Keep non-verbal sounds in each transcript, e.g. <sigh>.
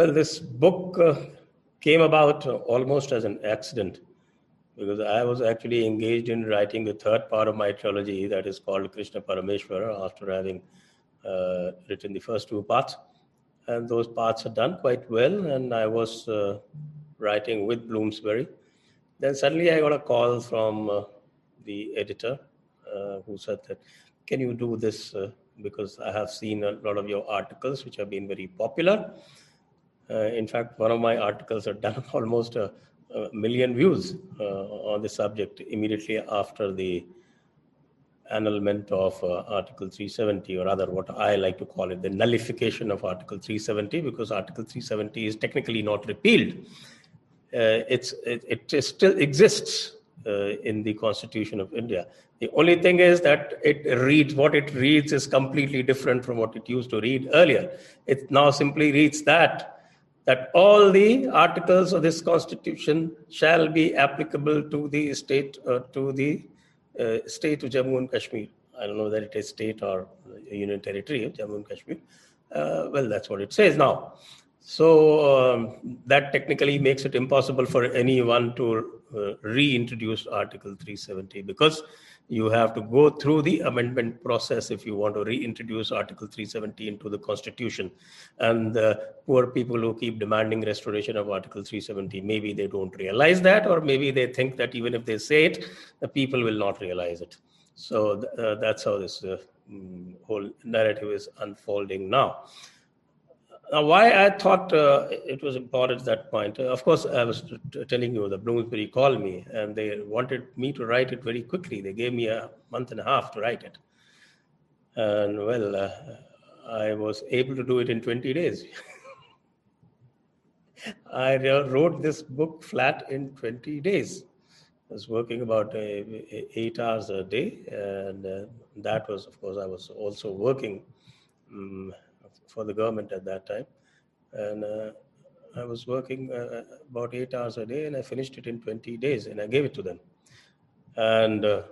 Well, this book uh, came about almost as an accident because I was actually engaged in writing the third part of my trilogy that is called Krishna Parameshwara after having uh, written the first two parts. And those parts are done quite well. And I was uh, writing with Bloomsbury. Then suddenly I got a call from uh, the editor uh, who said that, can you do this? Uh, because I have seen a lot of your articles, which have been very popular. Uh, in fact, one of my articles had done <laughs> almost a, a million views on the subject immediately after the annulment of uh, Article 370, or rather, what I like to call it, the nullification of Article 370, because Article 370 is technically not repealed. Uh, it, it, still exists uh, in the Constitution of India. The only thing is that it reads, what it reads is completely different from what it used to read earlier. It now simply reads that that all the articles of this constitution shall be applicable to the state uh, to the uh, state of Jammu and Kashmir. I don't know whether it is state or a union territory of Jammu and Kashmir. Uh, well, that's what it says now. So um, that technically makes it impossible for anyone to uh, reintroduce Article 370 because you have to go through the amendment process if you want to reintroduce Article 370 to the Constitution. And the poor people who keep demanding restoration of Article 370, maybe they don't realize that, or maybe they think that even if they say it, the people will not realize it. So uh, that's how this uh, mm, whole narrative is unfolding now. Now, why I thought uh, it was important at that point, uh, of course, I was t- telling you that Bloomsbury called me and they wanted me to write it very quickly. They gave me a month and a half to write it. And well, uh, I was able to do it in 20 days. <laughs> I wrote this book flat in 20 days. I was working about uh, eight hours a day. And uh, that was, of course, I was also working. Um, for the government at that time. And uh, I was working uh, about eight hours a day and I finished it in 20 days and I gave it to them. And uh,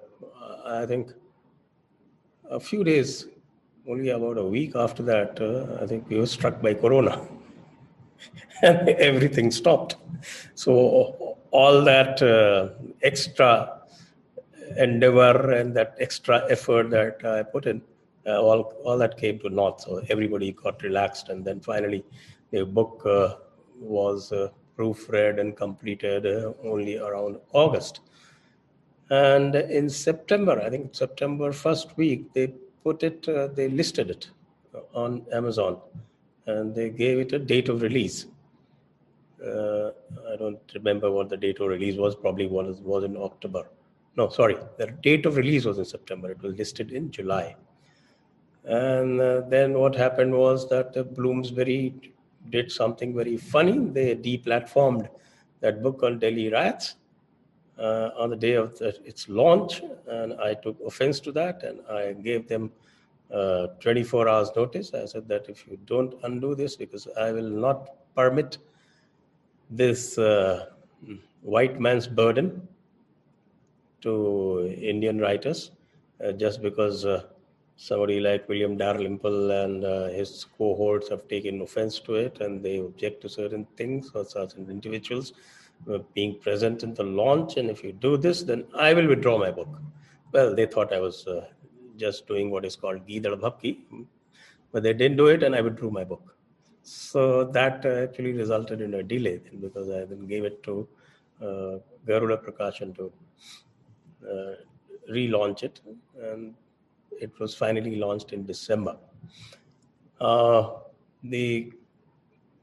I think a few days, only about a week after that, uh, I think we were struck by Corona <laughs> and everything stopped. So all that uh, extra endeavor and that extra effort that I put in uh, all all that came to naught. So everybody got relaxed, and then finally, the book uh, was uh, proofread and completed only around August. And in September, I think September first week, they put it, they listed it on Amazon, and they gave it a date of release. Uh, I don't remember what the date of release was. Probably was was in October. No, sorry, the date of release was in September. It was listed in July. And uh, then what happened was that uh, Bloomsbury did something very funny. They deplatformed that book on Delhi riots uh, on the day of the, its launch, and I took offense to that, and I gave them uh, 24 hours notice. I said that if you don't undo this, because I will not permit this uh, white man's burden to Indian writers, uh, just because somebody like William Dalrymple and uh, his cohorts have taken offense to it and they object to certain things or certain individuals being present in the launch. And if you do this, then I will withdraw my book. Well, they thought I was uh, just doing what is called Gidal Bhakti, but they didn't do it and I withdrew my book. So that uh, actually resulted in a delay because I then gave it to uh, Garuda Prakashan to uh, relaunch it. And it was finally launched in December. Uh, the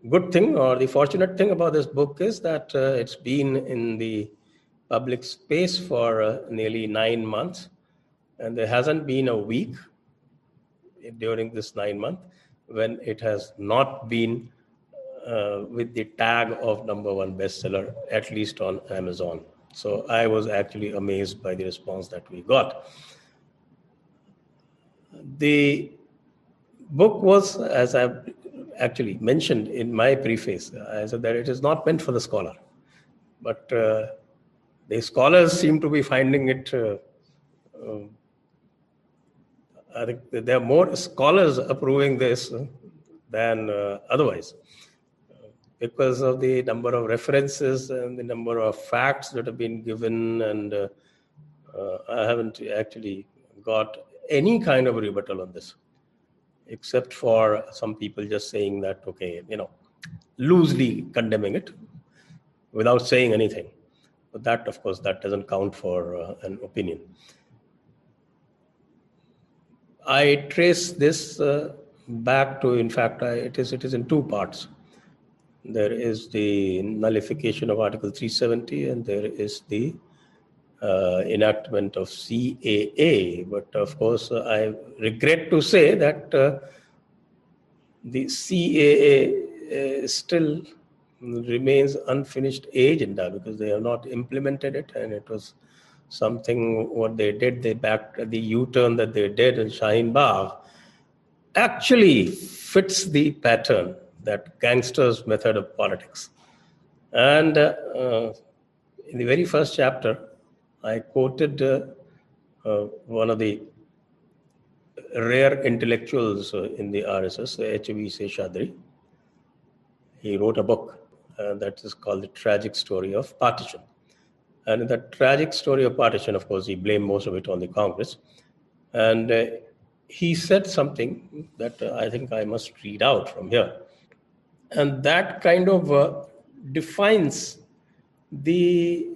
good thing or the fortunate thing about this book is that uh, it's been in the public space for uh, nearly nine months, and there hasn't been a week during this nine month when it has not been uh, with the tag of number one bestseller, at least on Amazon. So I was actually amazed by the response that we got the book was, as I actually mentioned in my preface, I said that it is not meant for the scholar. But uh, the scholars seem to be finding it. Uh, uh, I think there are more scholars approving this than uh, otherwise. because of the number of references and the number of facts that have been given, and uh, uh, I haven't actually got any kind of rebuttal on this, except for some people just saying that, okay, you know, loosely condemning it without saying anything. But that, of course, that doesn't count for uh, an opinion. I trace this uh, back to, in fact, I, it is it is in two parts. There is the nullification of Article 370, and there is the uh, enactment of CAA. But of course, uh, I regret to say that uh, the CAA uh, still remains unfinished agenda because they have not implemented it, and it was something what they did. They backed the U-turn that they did in Shaheen Bagh actually fits the pattern that gangsters' method of politics. And uh, in the very first chapter, I quoted uh, uh, one of the rare intellectuals uh, in the RSS, H.V. Seshadri. He wrote a book that is called The Tragic Story of Partition. And in that tragic story of partition, of course, he blamed most of it on the Congress. And uh, he said something that uh, I think I must read out from here. And that kind of uh, defines the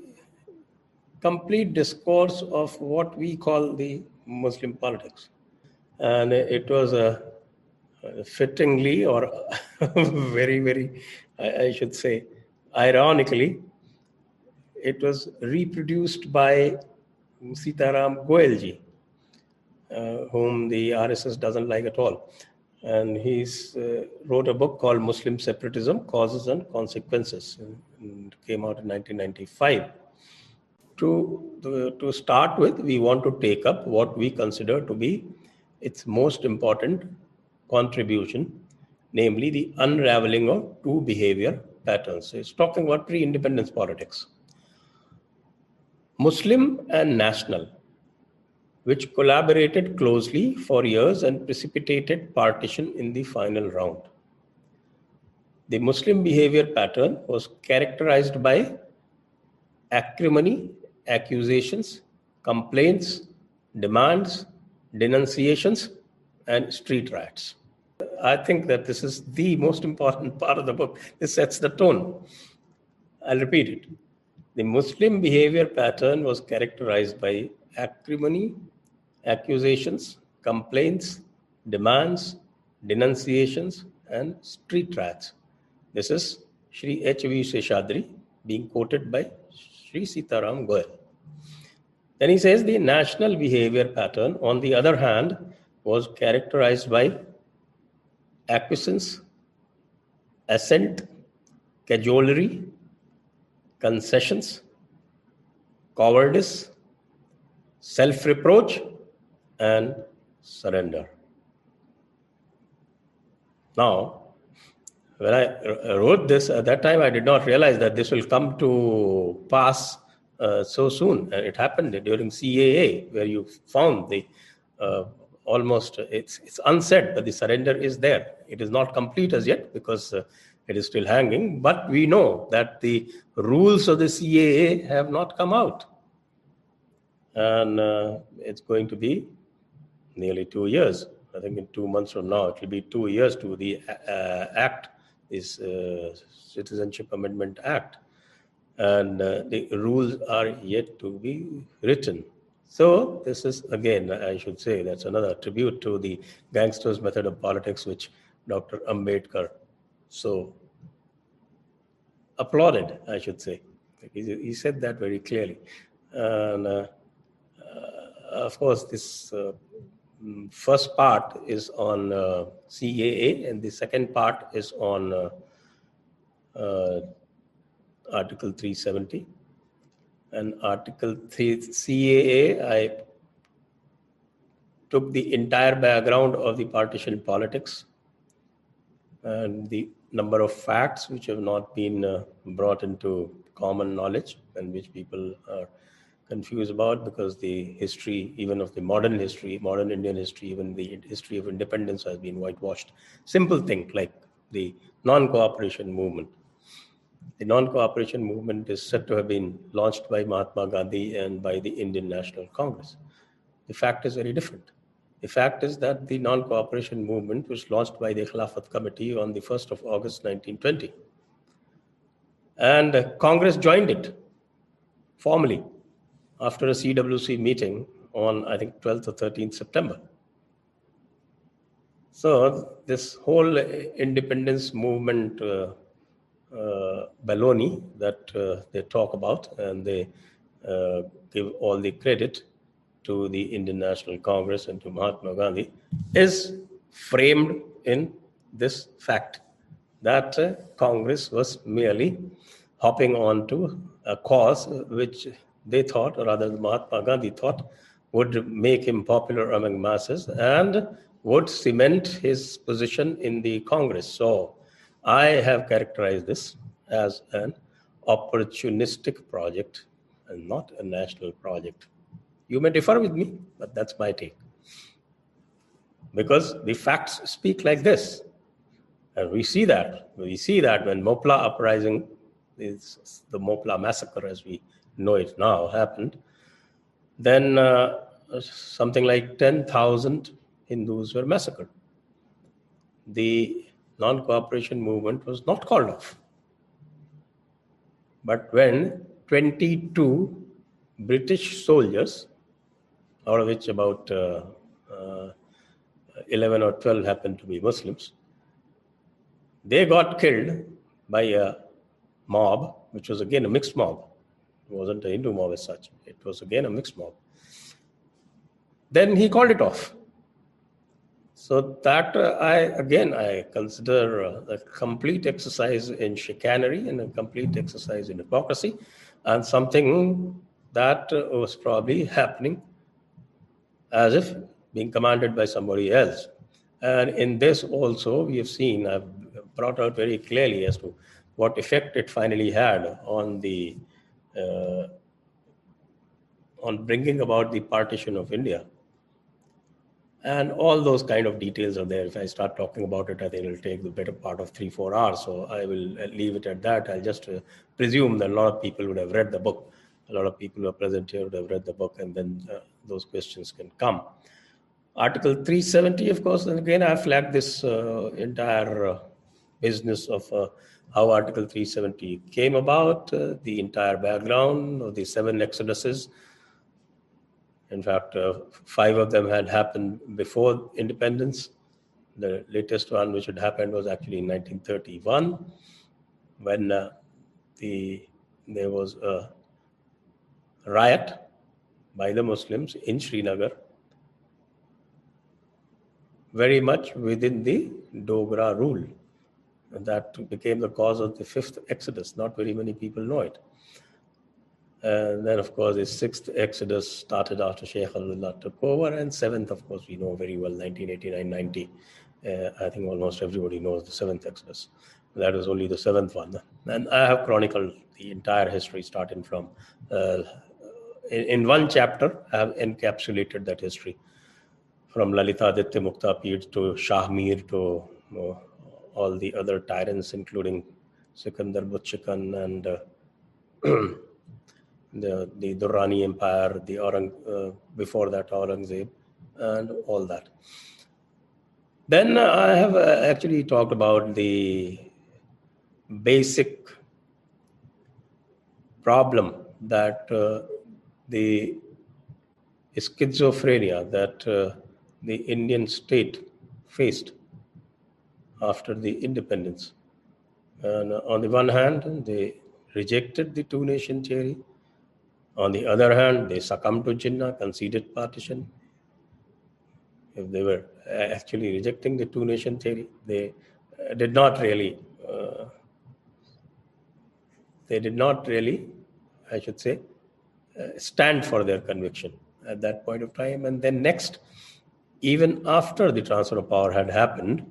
complete discourse of what we call the Muslim politics. And it was a fittingly or <laughs> very, very, I, I should say, ironically, it was reproduced by Sitaram Goelji, uh, whom the RSS doesn't like at all. And he uh, wrote a book called Muslim Separatism Causes and Consequences, and came out in 1995. To, to start with, we want to take up what we consider to be its most important contribution, namely the unraveling of two behavior patterns. It's talking about pre independence politics. Muslim and national, which collaborated closely for years and precipitated partition in the final round. The Muslim behavior pattern was characterized by acrimony, accusations, complaints, demands, denunciations, and street riots. I think that this is the most important <laughs> part of the book. This sets the tone. I'll repeat it. The Muslim behavior pattern was characterized by acrimony, accusations, complaints, demands, denunciations, and street riots. This is Sri H.V. Seshadri being quoted by Sri Sitaram Goel. Then he says the national behavior pattern, on the other hand, was characterized by acquiescence, assent, cajolery, concessions, cowardice, self reproach, and surrender. Now, when I wrote this, at that time I did not realize that this will come to pass so soon. And it happened during CAA, where you found the uh, almost, it's, it's unsaid, but the surrender is there. It is not complete as yet because uh, it is still hanging, but we know that the rules of the CAA have not come out. And uh, it's going to be nearly two years. I think in two months from now, it will be two years to the uh, act, this uh, Citizenship Amendment Act. And uh, the rules are yet to be written. So, this is again, I should say, that's another tribute to the gangster's method of politics, which Dr. Ambedkar so applauded, I should say. He, he said that very clearly. And uh, uh, of course, this uh, mm, first part is on uh, CAA, and the second part is on uh, Article 370. And Article 3 CAA, I took the entire background of the partition politics and the number of facts which have not been uh, brought into common knowledge and which people are confused about because the history, even of the modern history, modern Indian history, even the history of independence has been whitewashed. Simple thing like the non cooperation movement. The non-cooperation movement is said to have been launched by Mahatma Gandhi and by the Indian National Congress. The fact is very different. The fact is that the non-cooperation movement was launched by the Khilafat Committee on the 1st of August 1920. And Congress joined it formally after a CWC meeting on, I think, 12th or 13th September. So this whole independence movement uh, uh, baloney that uh, they talk about and they uh, give all the credit to the Indian National Congress and to Mahatma Gandhi is framed in this fact that Congress was merely hopping on to a cause which they thought, or rather Mahatma Gandhi thought, would make him popular among masses and would cement his position in the Congress. So I have characterized this as an opportunistic project and not a national project. You may differ with me, but that's my take. Because the facts speak like this. And we see that. We see that when Mopla uprising, is the Mopla massacre as we know it now, happened, then uh, something like 10,000 Hindus were massacred. The non cooperation movement was not called off. But when 22 British soldiers, out of which about uh, uh, 11 or 12 happened to be Muslims, they got killed by a mob, which was again a mixed mob. It wasn't a Hindu mob as such, it was again a mixed mob. Then he called it off. So that uh, I again I consider uh, a complete exercise in chicanery and a complete exercise in hypocrisy, and something that uh, was probably happening as if being commanded by somebody else. And in this also we have seen I've brought out very clearly as to what effect it finally had on the uh, on bringing about the partition of India and all those kind of details are there. If i start talking about it i think it'll take the better part of three four hours. So i will uh, leave it at that. I'll just uh, presume that a lot of people would have read the book. A lot of people who are present here would have read the book and then uh, those questions can come. Article 370 of course and again i flagged this uh, entire uh, business of uh, how article 370 came about the entire background of the seven exoduses in fact, uh, five of them had happened before independence. The latest one, which had happened, was actually in 1931, when uh, the there was a riot by the Muslims in Srinagar, very much within the Dogra rule. And that became the cause of the fifth Exodus. Not very many people know it. And then, of course, the sixth Exodus started after Sheikh Abdullah took over, and seventh, of course, we know very well, 1989 90. Uh, I think almost everybody knows the seventh Exodus. That was only the seventh one. And I have chronicled the entire history starting from, uh, in, in, one chapter, I have encapsulated that history from Lalitaditya Muktapida to Shah Mir to all the other tyrants, including Sikandar Butshikan and. Uh, <clears throat> the, the Durrani Empire, the Aurang, uh, before that Aurangzeb, and all that. Then I have uh, actually talked about the basic problem that uh, the schizophrenia that uh, the Indian state faced after the independence. And on the one hand, they rejected the two nation theory on the other hand, they succumbed to Jinnah, conceded partition. If they were actually rejecting the two nation theory, they uh, did not really, uh, they did not really, I should say, uh, stand for their conviction at that point of time. And then next, even after the transfer of power had happened,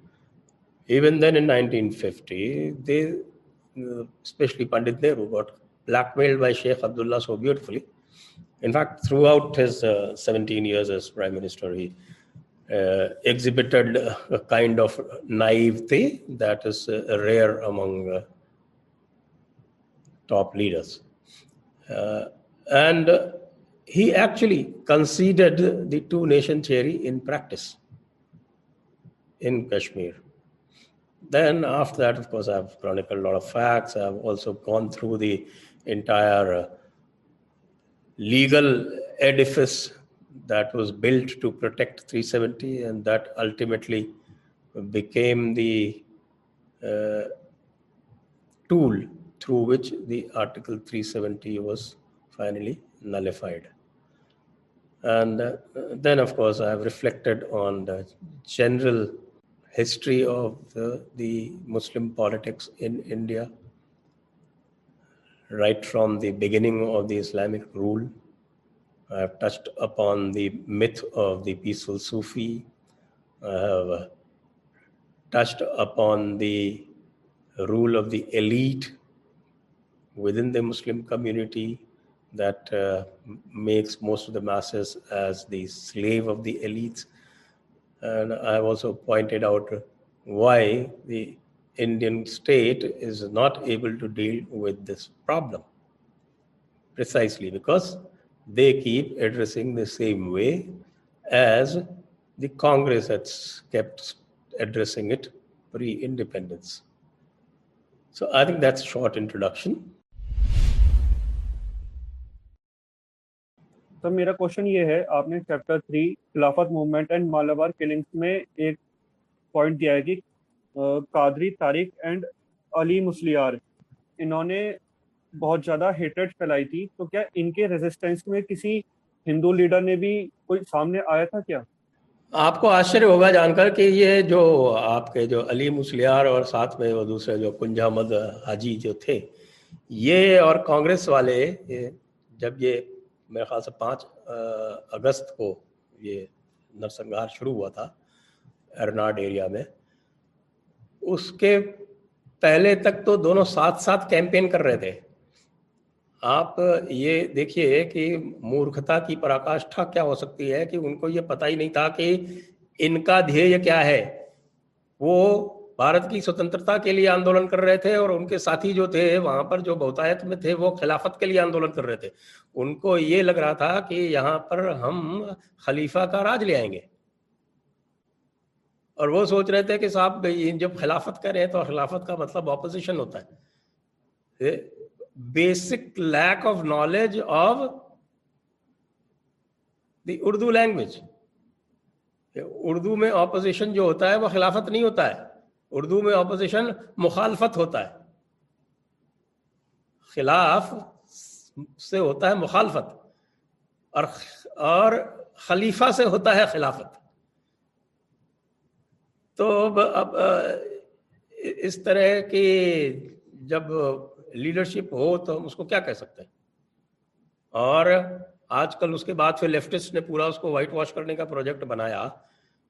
even then in 1950, they, uh, especially Pandit Nehru, got blackmailed by Sheikh Abdullah so beautifully. In fact, throughout his uh, 17 years as prime minister, he uh, exhibited a kind of naivety that is uh, rare among uh, top leaders. Uh, and he actually conceded the two nation theory in practice in Kashmir. Then, after that, of course, I've chronicled a lot of facts. I've also gone through the entire uh, legal edifice that was built to protect 370, and that ultimately became the uh, tool through which the Article 370 was finally nullified. And uh, then, of course, I have reflected on the general history of the, the Muslim politics in India, right from the beginning of the Islamic rule. I have touched upon the myth of the peaceful Sufi. I have touched upon the rule of the elite within the Muslim community that uh, makes most of the masses as the slave of the elites. And I've also pointed out why the Indian state is not able to deal with this problem. Precisely because they keep addressing the same way as the Congress has kept addressing it pre independence. So I think that's a short introduction. तो मेरा question ये है आपने chapter three Khilafat movement and Malabar killings में एक point दिया है कि قادری طارق اینڈ علی مسلیار۔ انہوں نے بہت زیادہ ہیٹریٹ پھیلائی تھی۔ تو کیا ان کے ریزسٹینس میں کسی ہندو لیڈر نے بھی کوئی سامنے آیا تھا کیا؟ آپ کو آشچر ہوگا جان کر کہ یہ جو آپ کے جو علی مسلیار اور ساتھ میں وہ دوسرے جو کنج احمد حاجی جو تھے، یہ اور کانگریس والے جب یہ میرے خیال سے پانچ اگست کو یہ نرسنگار شروع ہوا تھا ارناڈ ایریا میں اس کے پہلے تک تو دونوں ساتھ ساتھ کیمپین کر رہے تھے۔ آپ یہ دیکھیے کہ مورکھتا کی پراکاشٹھا کیا ہو سکتی ہے کہ ان کو یہ پتہ ہی نہیں تھا کہ ان کا دھیے کیا ہے۔ وہ بھارت کی سوتنترتا کے لیے آندولن کر رہے تھے اور ان کے ساتھی جو تھے، وہاں پر جو بہتایت میں تھے، وہ خلافت کے لیے آندولن کر رہے تھے۔ ان کو یہ لگ رہا تھا کہ یہاں پر ہم خلیفہ کا راج لے آئیں گے۔ اور وہ سوچ رہے تھے کہ صاحب جب خلافت کرے تو خلافت کا مطلب اپوزیشن ہوتا ہے۔ Basic lack of knowledge of the Urdu language Urdu میں اپوزیشن جو ہوتا ہے وہ خلافت نہیں ہوتا ہے۔ اردو میں اپوزیشن مخالفت ہوتا ہے۔ خلاف سے ہوتا ہے مخالفت۔ اور اور خلیفہ سے ہوتا ہے خلافت۔ تو اب اس طرح کی جب لیڈرشپ ہو تو ہم اس کو کیا کہہ سکتے ہیں؟ اور آج کل اس کے بعد پھر لیفٹسٹ نے پورا اس کو وائٹ واش کرنے کا پروجیکٹ بنایا۔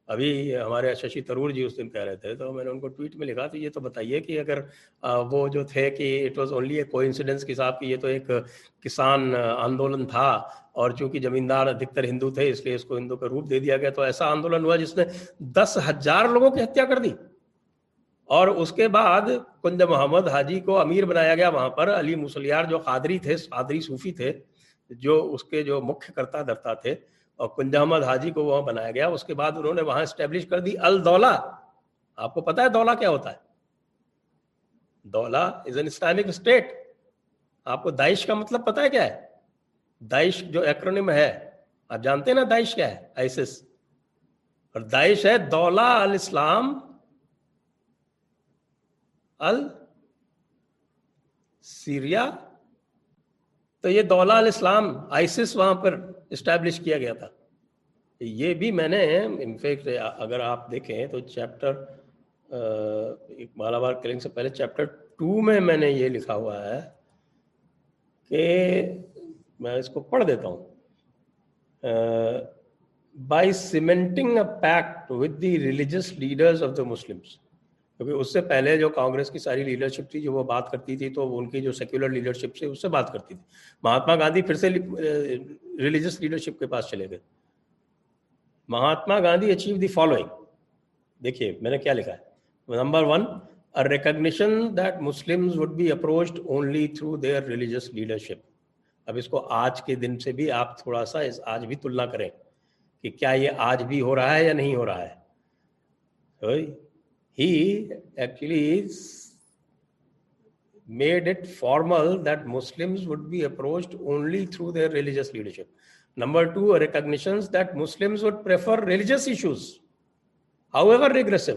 ابھی ہمارے ششی ترور جی اس دن کہہ رہے تھے، تو میں نے ان کو ٹویٹ میں لکھا تو یہ تو بتائیے کہ اگر وہ جو تھے کہ اٹ واز اونلی اے کو انسیڈنس کے حساب کہ یہ تو ایک کسان آندولن تھا۔ اور چونکہ زمیندار ادھکتر ہندو تھے، اس لیے اس کو ہندو کا روپ دے دیا گیا، تو ایسا آندولن ہوا جس نے دس ہزار لوگوں کی ہتیا کر دی۔ اور اس کے بعد کنج محمد حاجی کو امیر بنایا گیا۔ وہاں پر علی مسلیار جو قادری تھے، قادری صوفی تھے، جو اس کے جو مکھ کرتا درتا تھے، اور کنج احمد حاجی کو وہاں بنایا گیا۔ اس کے بعد انہوں نے وہاں اسٹیبلش کر دی، الدولہ۔ آپ کو پتا ہے دولہ کیا ہوتا ہے؟ دولہ از این اسلامک اسٹیٹ آپ کو داعش کا مطلب پتا ہے کیا ہے؟ داعش جو ایکرونیم ہے، آپ جانتے ہیں نا داعش کیا ہے؟ آئیسس اور داعش ہے دولہ الاسلام ال سیریا تو یہ دولہ الاسلام آئیسس وہاں پر اسٹیبلش کیا گیا تھا۔ یہ بھی میں نے انفیکٹ اگر آپ دیکھیں تو چیپٹر مالابار کلنگ سے پہلے چیپٹر ٹو میں میں نے یہ لکھا ہوا ہے کہ میں اس کو پڑھ دیتا ہوں۔ By cementing a pact with the religious leaders of the Muslims کیونکہ اس سے پہلے جو کانگریس کی ساری لیڈرشپ تھی، جو وہ بات کرتی تھی، تو ان کی جو سیکولر لیڈرشپ سے اس سے بات کرتی تھی۔ مہاتما گاندھی پھر سے ریلیجس لیڈرشپ کے پاس چلے گئے۔ Mahatma Gandhi achieve the following دیکھیے، میں نے کیا لکھا ہے۔ Number one recognition that Muslim would be approached only through their religious leadership اب اس کو آج کے دن سے بھی آپ تھوڑا سا اس آج بھی تلنا کریں کہ کیا یہ آج بھی ہو رہا ہے یا نہیں ہو رہا ہے۔ He actually made it formal that Muslim would be approached only through their religious leadership number two recognition that Muslim would prefer religious issues however regressive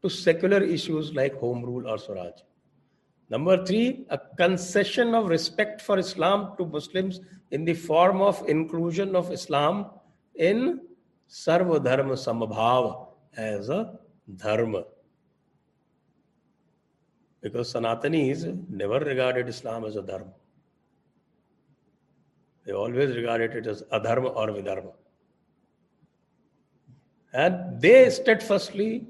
to secular issues like home rule or Swaraj Number three, a concession of respect for Islam to Muslims in the form of inclusion of Islam in Sarva Dharma Samabhav as a dharma. Because Sanatanis never regarded Islam as a dharma. They always regarded it as adharma or vidharma. And they steadfastly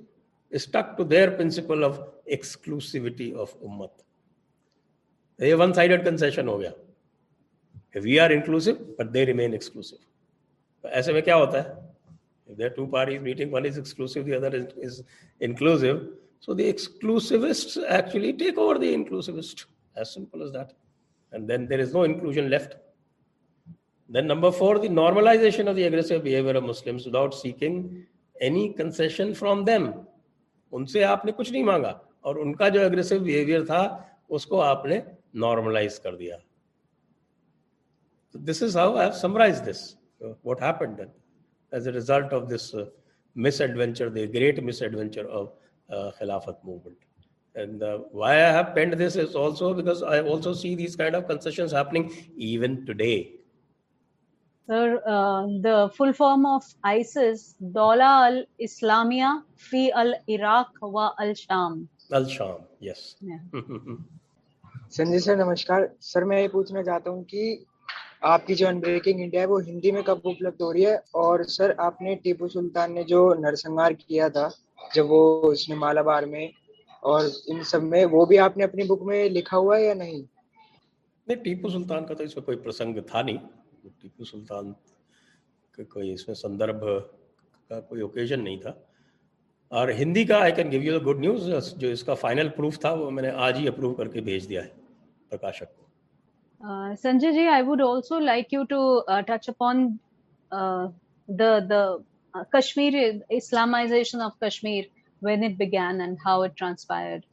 stuck to their principle of exclusivity of یہ one sided concession ہو گیا we are inclusive but they remain exclusive ایسے میں کیا ہوتا ہے؟ Two parties meeting one is exclusive the other is so the exclusivist actually take over the inclusivist as simple as that and then there is no inclusion left then number four the normalisation of the aggressive of Muslim without seeking any concession from them ان سے آپ نے کچھ نہیں مانگا اور ان کا جو اگریسو بہیویئر تھا، اس کو آپ نے नॉर्मलाइज कर दिया this is how I have summarise this what happened as a result of this uh, misadventure the great misadventure of uh, khilafat movement and uh, why i have penned this is also because i also see these kind of concessions happening even today Sir, uh, the full form of ISIS, Dola al Islamia fi al Iraq wa al Sham. al sham yes Yeah. <laughs> Sanjay سر، نمسکار۔ سر، میں یہ پوچھنا چاہتا ہوں کہ آپ کی جو ان breaking India ہے، وہ ہندی میں کب اپلبدھ ہو رہی ہے؟ اور سر، آپ نے ٹیپو سلطان نے جو نرسنگار کیا تھا، جب وہ اس نے مالابار میں، اور ان سب میں، وہ بھی آپ نے اپنی بک میں لکھا ہوا ہے یا نہیں؟ نہیں، ٹیپو سلطان کا تو اس میں کوئی پرسنگ تھا نہیں۔ ٹیپو سلطان کا کوئی اس میں سندربھ کا کوئی اوکیزن نہیں تھا۔ اور ہندی کا I can give you the good news جو اس کا فائنل پروف تھا، وہ میں نے آج ہی اپروو کر کے بھیج دیا ہے۔ को Uh, Sanjay ji, I would also like you to uh, touch upon uh, the the uh, Kashmir Islamization of Kashmir when it began and how it transpired.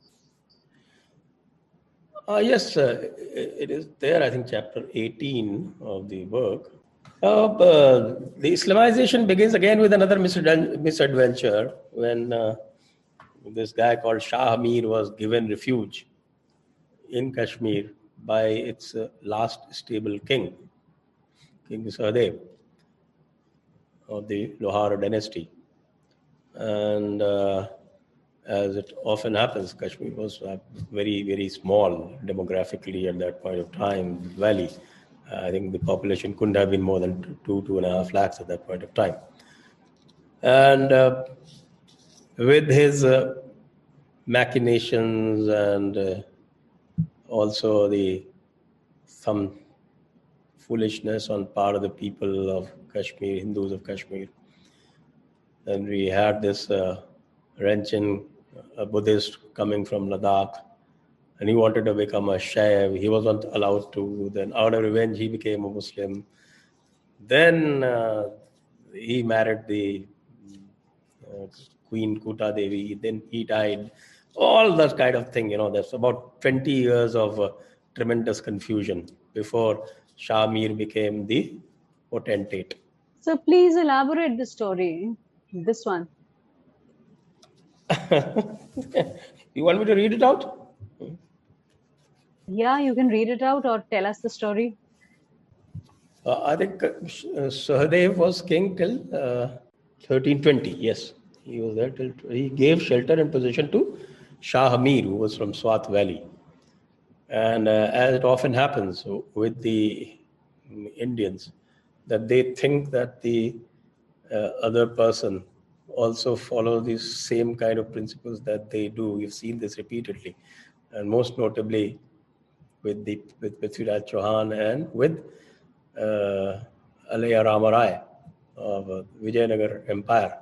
Uh, yes, uh, it is there, I think, chapter 18 of the work. Uh, the Islamization begins again with another misadven- misadventure when uh, this guy called Shah Amir was given refuge in Kashmir by its uh, last stable king, King Sahadev of the Lohar dynasty. And uh, as it often happens, Kashmir was very, very small demographically at that point of time, valley. I think the population couldn't have been more than two, two and a half lakhs at that point of time. And uh, with his uh, machinations and uh, also the some foolishness on part of the people of Kashmir, Hindus of Kashmir. Then we had this uh, Renchin, a Buddhist coming from Ladakh, and he wanted to become a Shaiv. He wasn't allowed to. Then, out of revenge, he became a Muslim. Then uh, he married the uh, Queen Kuta Devi. Then he died. All that kind of thing, you know. There's about 20 years of uh, tremendous confusion before Shah Mir became the potentate. So please elaborate the story. This one. <laughs> you want me to read it out? Yeah, you can read it out or tell us the story. Uh, I think uh, Sahadev was king till uh, 1320. Yes, he was there till he gave shelter and position to Shah Hamir, who was from Swat Valley. And uh, as it often happens with the Indians, that they think that the uh, other person also follow these same kind of principles that they do. We've seen this repeatedly, and most notably with the with Prithviraj Chauhan and with uh, Alaya Ramarai of uh, Vijayanagar Empire.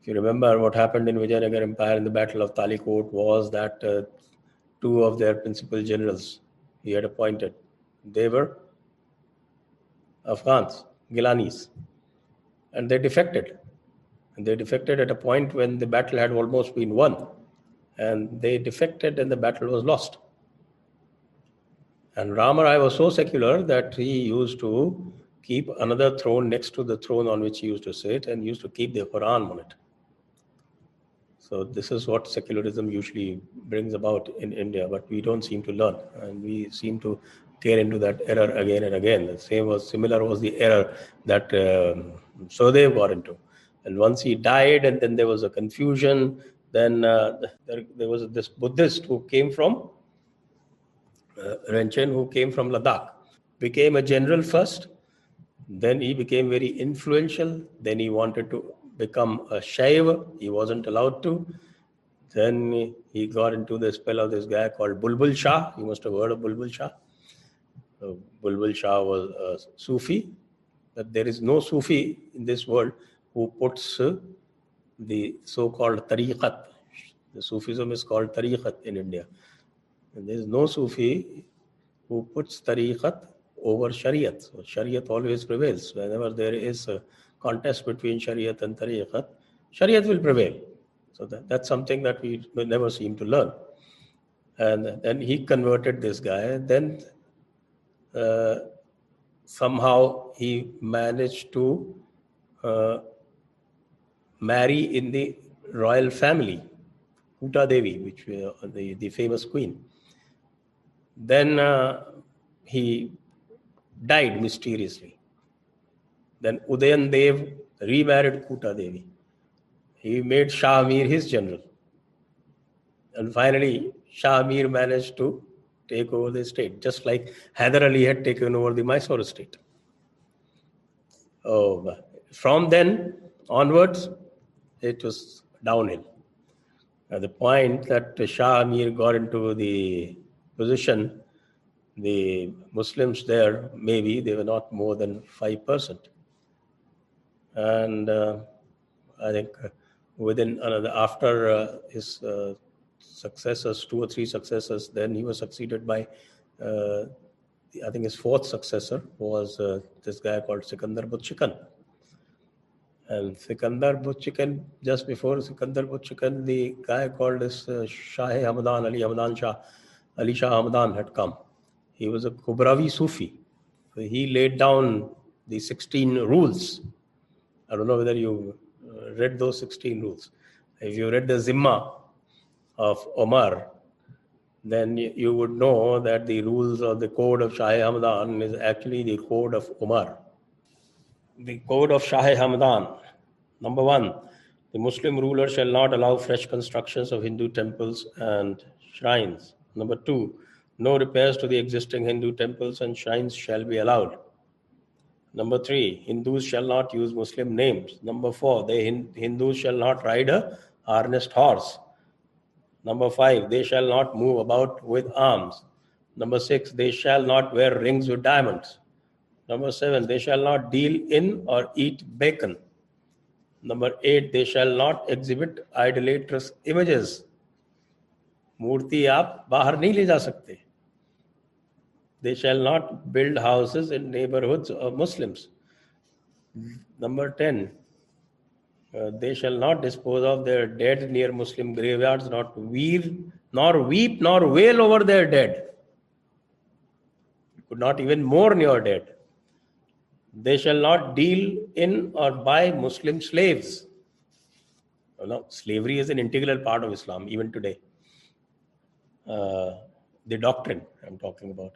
If you remember what happened in Vijayanagar Empire in the Battle of Talikot was that uh, two of their principal generals he had appointed, they were Afghans, Gilanis, and they defected. And they defected at a point when the battle had almost been won. And they defected and the battle was lost. And Ramaraj was so secular that he used to keep another throne next to the throne on which he used to sit and used to keep the Quran on it. So this is what secularism usually brings about in India, but we don't seem to learn, and we seem to tear into that error again and again. The same was similar was the error that um, Sukhdev got into, and once he died, and then there was a confusion. Then uh, there, there, was this Buddhist who came from uh, Rinchen, who came from Ladakh, became a general first. Then he became very influential. Then he wanted to become a Shaiva. He wasn't allowed to. Then he got into the spell of this guy called Bulbul Shah. You must have heard of Bulbul Shah. Bulbul Shah was a Sufi. But there is no Sufi in this world who puts uh, the so-called tariqat. The Sufism is called tariqat in India. And there is no Sufi who puts tariqat over Shariat. So Shariat always prevails. Whenever there is a contest between Shariat and tariqat, Shariat will prevail. So that, that's something that we never seem to learn. And then he converted this guy. Then uh, somehow he managed to uh, marry in the royal family, Kuta Devi, which uh, the, the famous queen. Then uh, he died mysteriously. Then Udayan Dev remarried Kuta Devi. He made Shah Amir his general. And finally, Shah Amir managed to take over the state, just like Hyder Ali had taken over the Mysore state. Oh, from then onwards, it was downhill. At the point that Shah Amir got into the position, the Muslims there, maybe they were not more than 5%. And uh, I think within another, after uh, his uh, successors, two or three successors, then he was succeeded by, uh, I think his fourth successor was uh, this guy called Sikandar Butshikan. And Sikandar Butshikan, just before Sikandar Butshikan, the guy called this uh, Shah Hamadan, Ali Hamadan Shah, Ali Shah Hamadan had come. He was a Kubrawi Sufi. So he laid down the 16 rules. I don't know whether you uh, read those 16 rules. If you read the Zimma of Omar, then you would know that the rules of the code of Shah Hamadan is actually the code of Omar. The code of Shah Hamadan. Number one, the Muslim ruler shall not allow fresh constructions of Hindu temples and shrines. Number two, no repairs to the existing Hindu temples and shrines shall be allowed. Number three, Hindus shall not use Muslim names. Number four, the Hindus shall not ride a harnessed horse. Number five, they shall not move about with arms. Number six, they shall not wear rings with diamonds. Number seven, they shall not deal in or eat bacon. Number eight, they shall not exhibit idolatrous images. मूर्ति आप बाहर नहीं ले जा सकते they shall not build houses in neighborhoods of Muslims. Number 10, uh, they shall not dispose of their dead near Muslim graveyards, not weep, nor weep, nor wail over their dead. You could not even mourn your dead. They shall not deal in or buy Muslim slaves. No, slavery is an integral part of Islam, even today. Uh, the doctrine I'm talking about.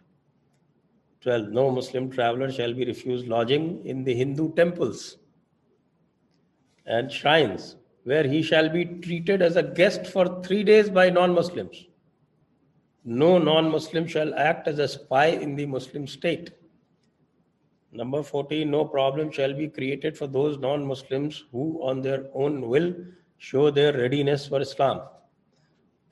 12. No Muslim traveler shall be refused lodging in the Hindu temples and shrines, where he shall be treated as a guest for three days by non Muslims. No non Muslim shall act as a spy in the Muslim state. Number 14, no problem shall be created for those non Muslims who, on their own will, show their readiness for Islam.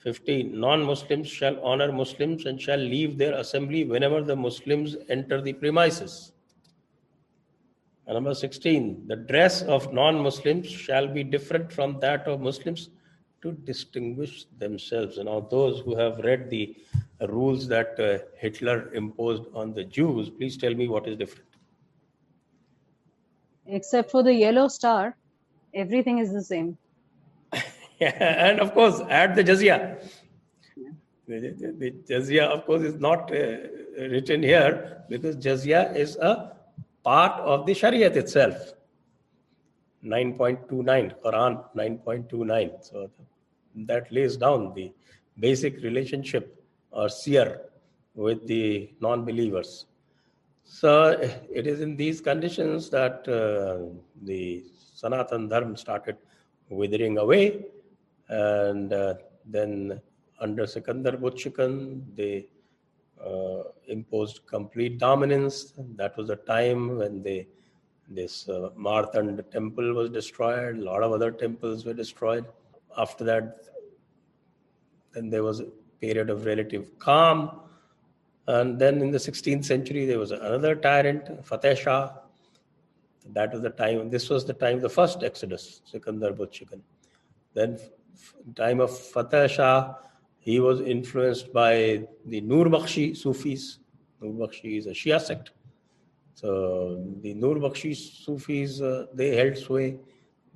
15. Non Muslims shall honor Muslims and shall leave their assembly whenever the Muslims enter the premises. number 16, the dress of non-Muslims shall be different from that of Muslims to distinguish themselves. And now those who have read the rules that uh, Hitler imposed on the Jews, please tell me what is different. Except for the yellow star, everything is the same. <laughs> and of course, add the jizya. The, the, the jizya, of course, is not uh, written here because jizya is a part of the Shariat itself. 9.29, Quran 9.29. So that lays down the basic relationship or seer with the non believers. So it is in these conditions that uh, the Sanatan Dharma started withering away, and uh, then under Sikandar Butshikan, they uh, imposed complete dominance. That was the time when they this uh, Marthand temple was destroyed. A lot of other temples were destroyed. After that, then there was a period of relative calm. And then in the 16th century, there was another tyrant, Fateh Shah. That was the time, this was the time the first exodus, Sikandar Butshikan. Then, time of Fateh Shah, he was influenced by the Nur Bakhshi Sufis. Nur Bakhshi is a Shia sect. So the Nur Bakhshi Sufis, uh, they held sway.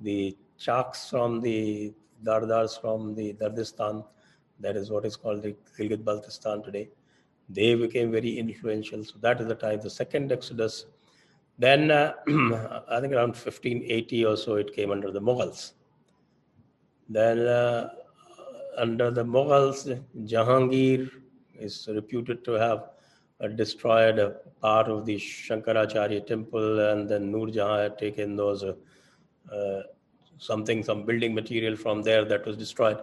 The Chaks from the Dardars from the Dardistan, that is what is called the Gilgit Baltistan today, they became very influential. So that is the time, the second Exodus. Then uh, <clears throat> I think around 1580 or so, it came under the Mughals. Then uh, under the Mughals, Jahangir is reputed to have uh, destroyed a part of the Shankaracharya temple, and then Nur Jahan had taken those uh, uh, something, some building material from there that was destroyed,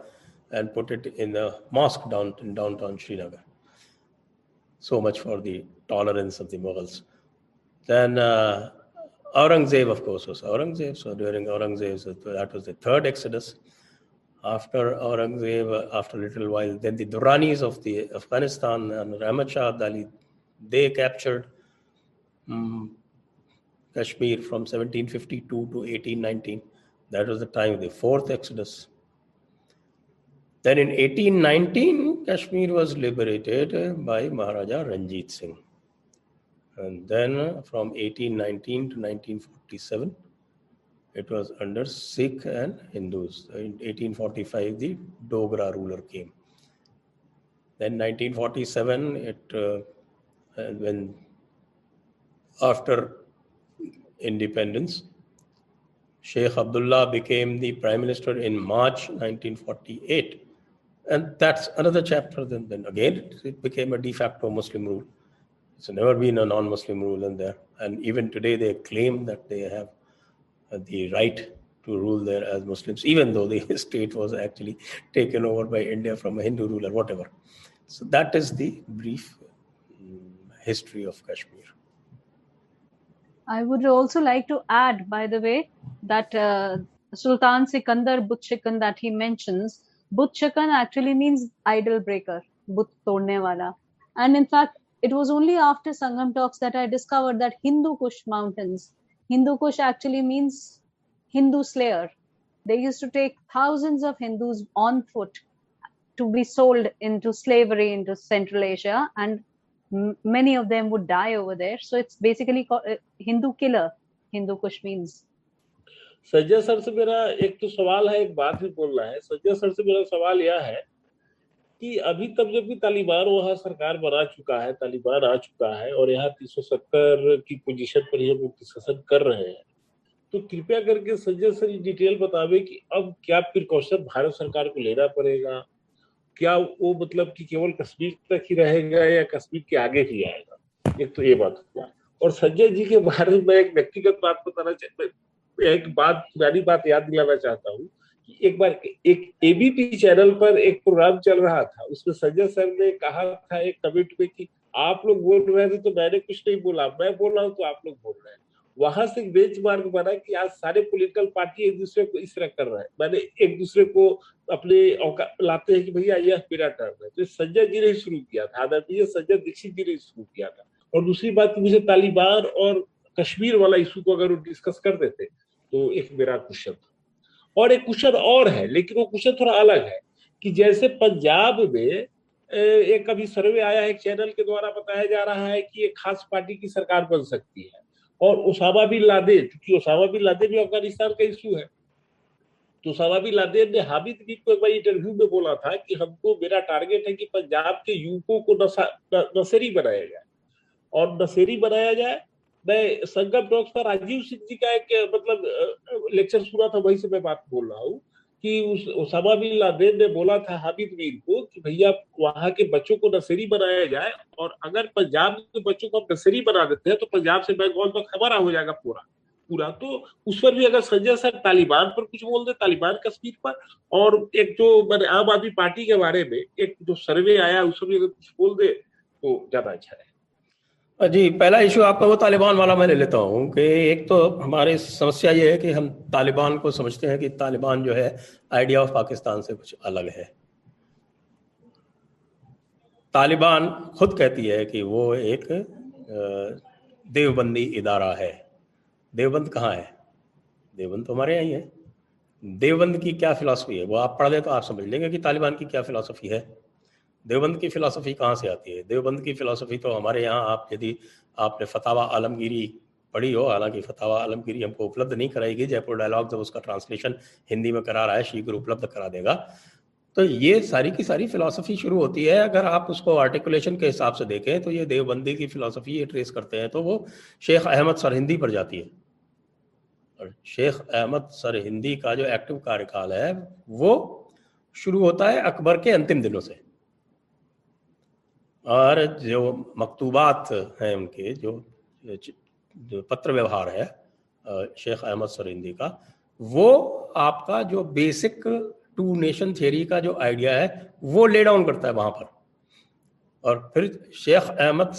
and put it in a mosque down in downtown Srinagar. So much for the tolerance of the Mughals. Then uh, Aurangzeb, of course, was Aurangzeb. So during Aurangzeb, that was the third exodus after Aurangzeb, after a little while, then the Duranis of the Afghanistan and Ahmad Shah Abdali, they captured um, Kashmir from 1752 to 1819. That was the time of the fourth exodus. Then in 1819, Kashmir was liberated by Maharaja Ranjit Singh. And then from 1819 to 1947, it was under Sikh and Hindus. In 1845, the Dogra ruler came. Then 1947, it uh, when after independence, Sheikh Abdullah became the prime minister in March 1948. And that's another chapter. Then, then again, it, became a de facto Muslim rule. It's never been a non Muslim rule in there. And even today, they claim that they have the right to rule there as Muslims, even though the <laughs> state was actually taken over by India from a Hindu ruler, whatever. So that is the brief mm, history of Kashmir. I would also like to add, by the way, that uh, Sultan Sikandar Butshikan that he mentions, Butshikan actually means idol breaker, But todne wala. And in fact, it was only after Sangam talks that I discovered that Hindu Kush mountains Hindu Kush actually means Hindu slayer. They used to take thousands of Hindus on foot to be sold into slavery into Central Asia, and m- many of them would die over there. So it's basically called, uh, Hindu killer. Hindu Kush means. सज्जा sir से मेरा एक तो सवाल है एक बात भी बोलना है सज्जा सर से मेरा सवाल यह है کہ ابھی تک جب بھی طالبان وہاں سرکار بنا چکا ہے، طالبان آ چکا ہے اور یہاں تین سو ستر کی پوزیشن پر یہ مختصر کر رہے ہیں، تو کرپیا کر کے سجے سر ڈیٹیل بتاوے کہ اب کیا پریکاشن بھارت سرکار کو لینا پڑے گا؟ کیا وہ مطلب کہ کیول کشمیر تک ہی رہے گا یا کشمیر کے آگے ہی آئے گا؟ ایک تو یہ بات ہوا۔ اور سجے جی کے بارے میں ایک ویکتیگت بات بتانا چاہتا ایک بات پرانی بات یاد دلانا چاہتا ہوں۔ ایک بار ایک اے بی پی چینل پر ایک پروگرام چل رہا تھا، اس میں سنجے سر نے کہا تھا ایک کمنٹ میں کہ آپ لوگ بول رہے تھے تو میں نے کچھ نہیں بولا، میں بول رہا ہوں تو آپ لوگ بول رہے ہیں۔ وہاں سے بینچ مارک بنا کہ آج سارے پولیٹیکل پارٹی ایک دوسرے کو اس طرح کر رہا ہے۔ میں نے ایک دوسرے کو اپنے لاتے ہیں کہ بھیا یہ میرا ٹرن ہے۔ تو سنجے جی نے شروع کیا تھا آدمی سنجے دکشت جی نے شروع کیا تھا۔ اور دوسری بات مجھے طالبان اور کشمیر والا ایشو کو اگر وہ ڈسکس کر دیتے تو ایک میرا کشن تھا۔ اور ایک کشت اور ہے، لیکن وہ کشت تھوڑا الگ ہے کہ جیسے پنجاب میں ایک ابھی سروے آیا ہے چینل کے دوارا بتایا جا رہا ہے کہ ایک خاص پارٹی کی سرکار بن سکتی ہے۔ اور اسامہ بن لادن، چونکہ اسامہ بن لادن بھی افغانستان کا ایشو ہے۔ تو اسامہ بن لادن نے حامد بھی کو ایک بار انٹرویو میں بولا تھا کہ ہم کو میرا ٹارگیٹ ہے کہ پنجاب کے یوکوں کو نصری بنایا جائے۔ اور نصیری بنایا جائے میں سنگم ٹاکس پر راجیو سنگھ جی کا ایک مطلب لیکچر سنا تھا وہی سے میں بات بول رہا ہوں کہ اسامہ بن لادین نے بولا تھا حامد میر کو کہ بھیا وہاں کے بچوں کو نرسری بنایا جائے اور اگر پنجاب کے بچوں کو ہم نرسری بنا دیتے ہیں تو پنجاب سے بنگال تک ہمارا ہو جائے گا پورا پورا۔ تو اس پر بھی اگر سنجے سر طالبان پر کچھ بول دے طالبان کشمیر پر، اور ایک جو عام آدمی پارٹی کے بارے میں، ایک جو سروے آیا، اس پر بھی اگر کچھ بول دے تو زیادہ اچھا ہے جی پہلا ایشو آپ کا وہ طالبان والا میں لے لیتا ہوں کہ ایک تو ہماری سمسیا یہ ہے کہ ہم طالبان کو سمجھتے ہیں کہ طالبان جو ہے آئیڈیا آف پاکستان سے کچھ الگ ہے۔ طالبان خود کہتی ہے کہ وہ ایک دیوبندی ادارہ ہے۔ دیوبند کہاں ہے؟ دیوبند تو ہمارے یہاں ہی ہے۔ دیوبند کی کیا فلاسفی ہے؟ وہ آپ پڑھ لیں تو آپ سمجھ لیں گے کہ طالبان کی کیا فلاسفی ہے۔ دیوبند کی فلسفی کہاں سے آتی ہے؟ دیوبند کی فلسفی تو ہمارے یہاں آپ یدی آپ نے فتح عالمگیری پڑھی ہو، حالانکہ فتح عالمگیری ہم کو اپلبدھ نہیں کرائے گی جے پور ڈائلاگ جب اس کا ٹرانسلیشن ہندی میں کرا رہا ہے شیگر اپلبدھ کرا دے گا۔ تو یہ ساری کی ساری فلسفی شروع ہوتی ہے۔ اگر آپ اس کو آرٹیکولیشن کے حساب سے دیکھیں تو یہ دیوبندی کی فلسفی یہ ٹریس کرتے ہیں تو وہ شیخ احمد سر ہندی پر جاتی ہے۔ اور شیخ احمد سر ہندی کا جو ایکٹیو کارکال ہے وہ شروع ہوتا ہے اکبر کے انتم دنوں سے۔ اور جو مکتوبات ہیں ان کے جو, پتر ویوہار ہے شیخ احمد سرندی کا وہ آپ کا جو بیسک ٹو نیشن تھیری کا جو آئیڈیا ہے وہ لے ڈاؤن کرتا ہے وہاں پر۔ اور پھر شیخ احمد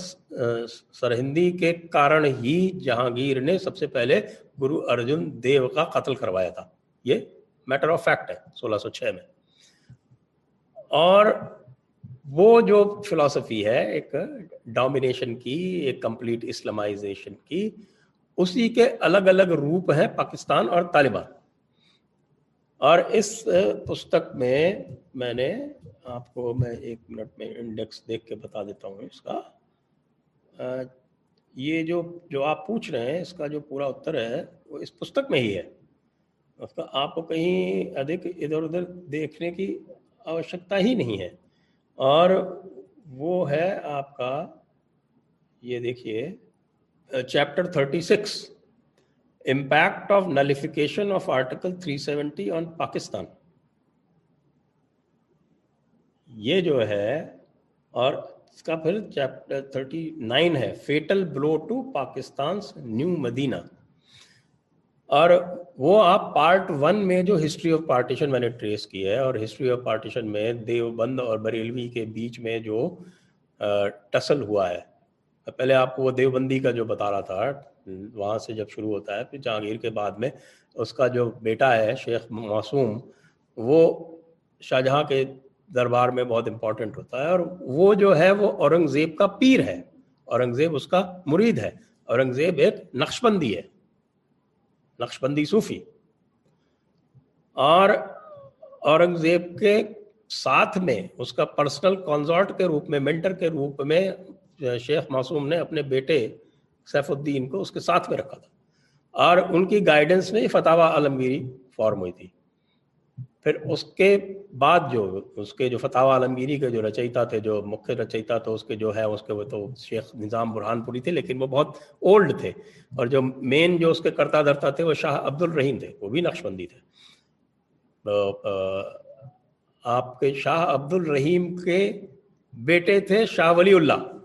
سرہندی کے کارن ہی جہانگیر نے سب سے پہلے گرو ارجن دیو کا قتل کروایا تھا۔ یہ میٹر آف فیکٹ ہے سولہ سو چھ میں۔ اور وہ جو فلسفی ہے، ایک ڈومینیشن کی، ایک کمپلیٹ اسلامائزیشن کی، اسی کے الگ الگ روپ ہیں پاکستان اور طالبان۔ اور اس پستک میں میں نے آپ کو میں ایک منٹ میں انڈیکس دیکھ کے بتا دیتا ہوں اس کا۔ یہ جو جو آپ پوچھ رہے ہیں، اس کا جو پورا اتر ہے، وہ اس پستک میں ہی ہے۔ اس کا آپ کو کہیں ادھک ادھر ادھر دیکھنے کی آوشکتا ہی نہیں ہے۔ اور وہ ہے آپ کا یہ دیکھیے chapter thirty six impact of nullification of article three seventy on Pakistan یہ جو ہے، اور اس کا پھر چیپٹر تھرٹی نائن ہے fatal blow to Pakistan new Medina اور وہ آپ پارٹ ون میں جو ہسٹری آف پارٹیشن میں نے ٹریس کی ہے اور ہسٹری آف پارٹیشن میں دیوبند اور بریلوی کے بیچ میں جو ٹسل ہوا ہے۔ پہلے آپ کو وہ دیوبندی کا جو بتا رہا تھا، وہاں سے جب شروع ہوتا ہے، پھر جہانگیر کے بعد میں اس کا جو بیٹا ہے، شیخ معصوم، وہ شاہ جہاں کے دربار میں بہت امپورٹنٹ ہوتا ہے اور وہ جو ہے، وہ اورنگزیب کا پیر ہے۔ اورنگزیب اس کا مرید ہے۔ اورنگزیب ایک نقش بندی ہے۔ نقش بندی صوفی۔ اور اورنگ زیب کے ساتھ میں اس کا پرسنل کانزارٹ کے روپ میں مینٹر کے روپ میں شیخ معصوم نے اپنے بیٹے سیف الدین کو اس کے ساتھ میں رکھا تھا۔ اور ان کی گائیڈنس میں فتح عالمگیری فارم ہوئی تھی۔ پھر اس کے بعد جو اس کے جو فتح عالمگیری کے جو رچیتا تھے، جو مکھ رچیتا تھے اس کے جو ہے، اس کے وہ تو شیخ نظام برہان پوری تھے، لیکن وہ بہت اولڈ تھے۔ اور جو مین جو اس کے کرتا درتا تھے، وہ شاہ عبد الرحیم تھے، وہ بھی نقش بندی تھے۔ آپ کے شاہ عبد الرحیم کے بیٹے تھے شاہ ولی اللہ۔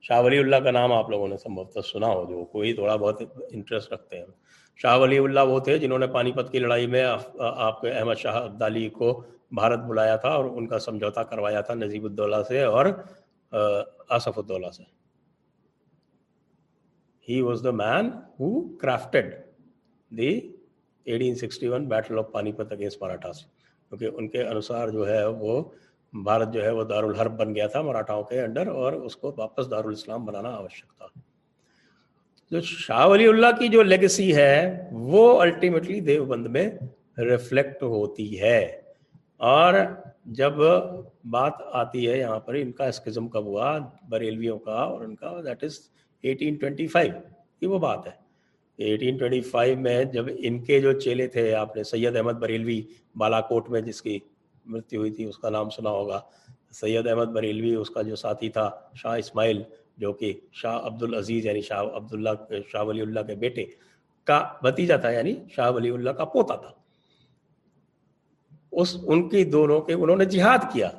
شاہ ولی اللہ کا نام آپ لوگوں نے سمبھوت سنا ہو، جو کوئی تھوڑا بہت انٹرسٹ رکھتے ہیں۔ شاہ ولی اللہ وہ تھے جنہوں نے پانی پت کی لڑائی میں آپ کے احمد شاہ عبدالی کو بھارت بلایا تھا اور ان کا سمجھوتا کروایا تھا نظیب الدولہ سے اور آصف الدولہ سے۔ He was the man who crafted the eighteen sixty one battle of Panipat against مراٹھاس کیونکہ ان کے انوسار جو ہے وہ بھارت جو ہے وہ دارالحرب بن گیا تھا مراٹھاؤں کے انڈر اور اس کو واپس دارالاسلام بنانا آوشک تھا۔ جو شاہ ولی اللہ کی جو لیگسی ہے، وہ الٹیمیٹلی دیوبند میں ریفلیکٹ ہوتی ہے۔ اور جب بات آتی ہے یہاں پر، ان کا اسکزم کب ہوا؟ بریلویوں کا، اور ان کا that is eighteen twenty five یہ وہ بات ہے۔ ایٹین ٹوینٹی فائیو میں جب ان کے جو چیلے تھے، آپ نے سید احمد بریلوی بالا کوٹ میں جس کی مرتی ہوئی تھی، اس کا نام سنا ہوگا۔ سید احمد بریلوی، اس کا جو ساتھی تھا، شاہ اسماعیل جو کہ شاہ عبد العزیز یعنی شاہ عبداللہ، شاہ ولی اللہ کے بیٹے کا بھتیجا تھا یعنی شاہ ولی اللہ کا پوتا تھا۔ اس، ان کی دونوں کے انہوں نے جہاد کیا۔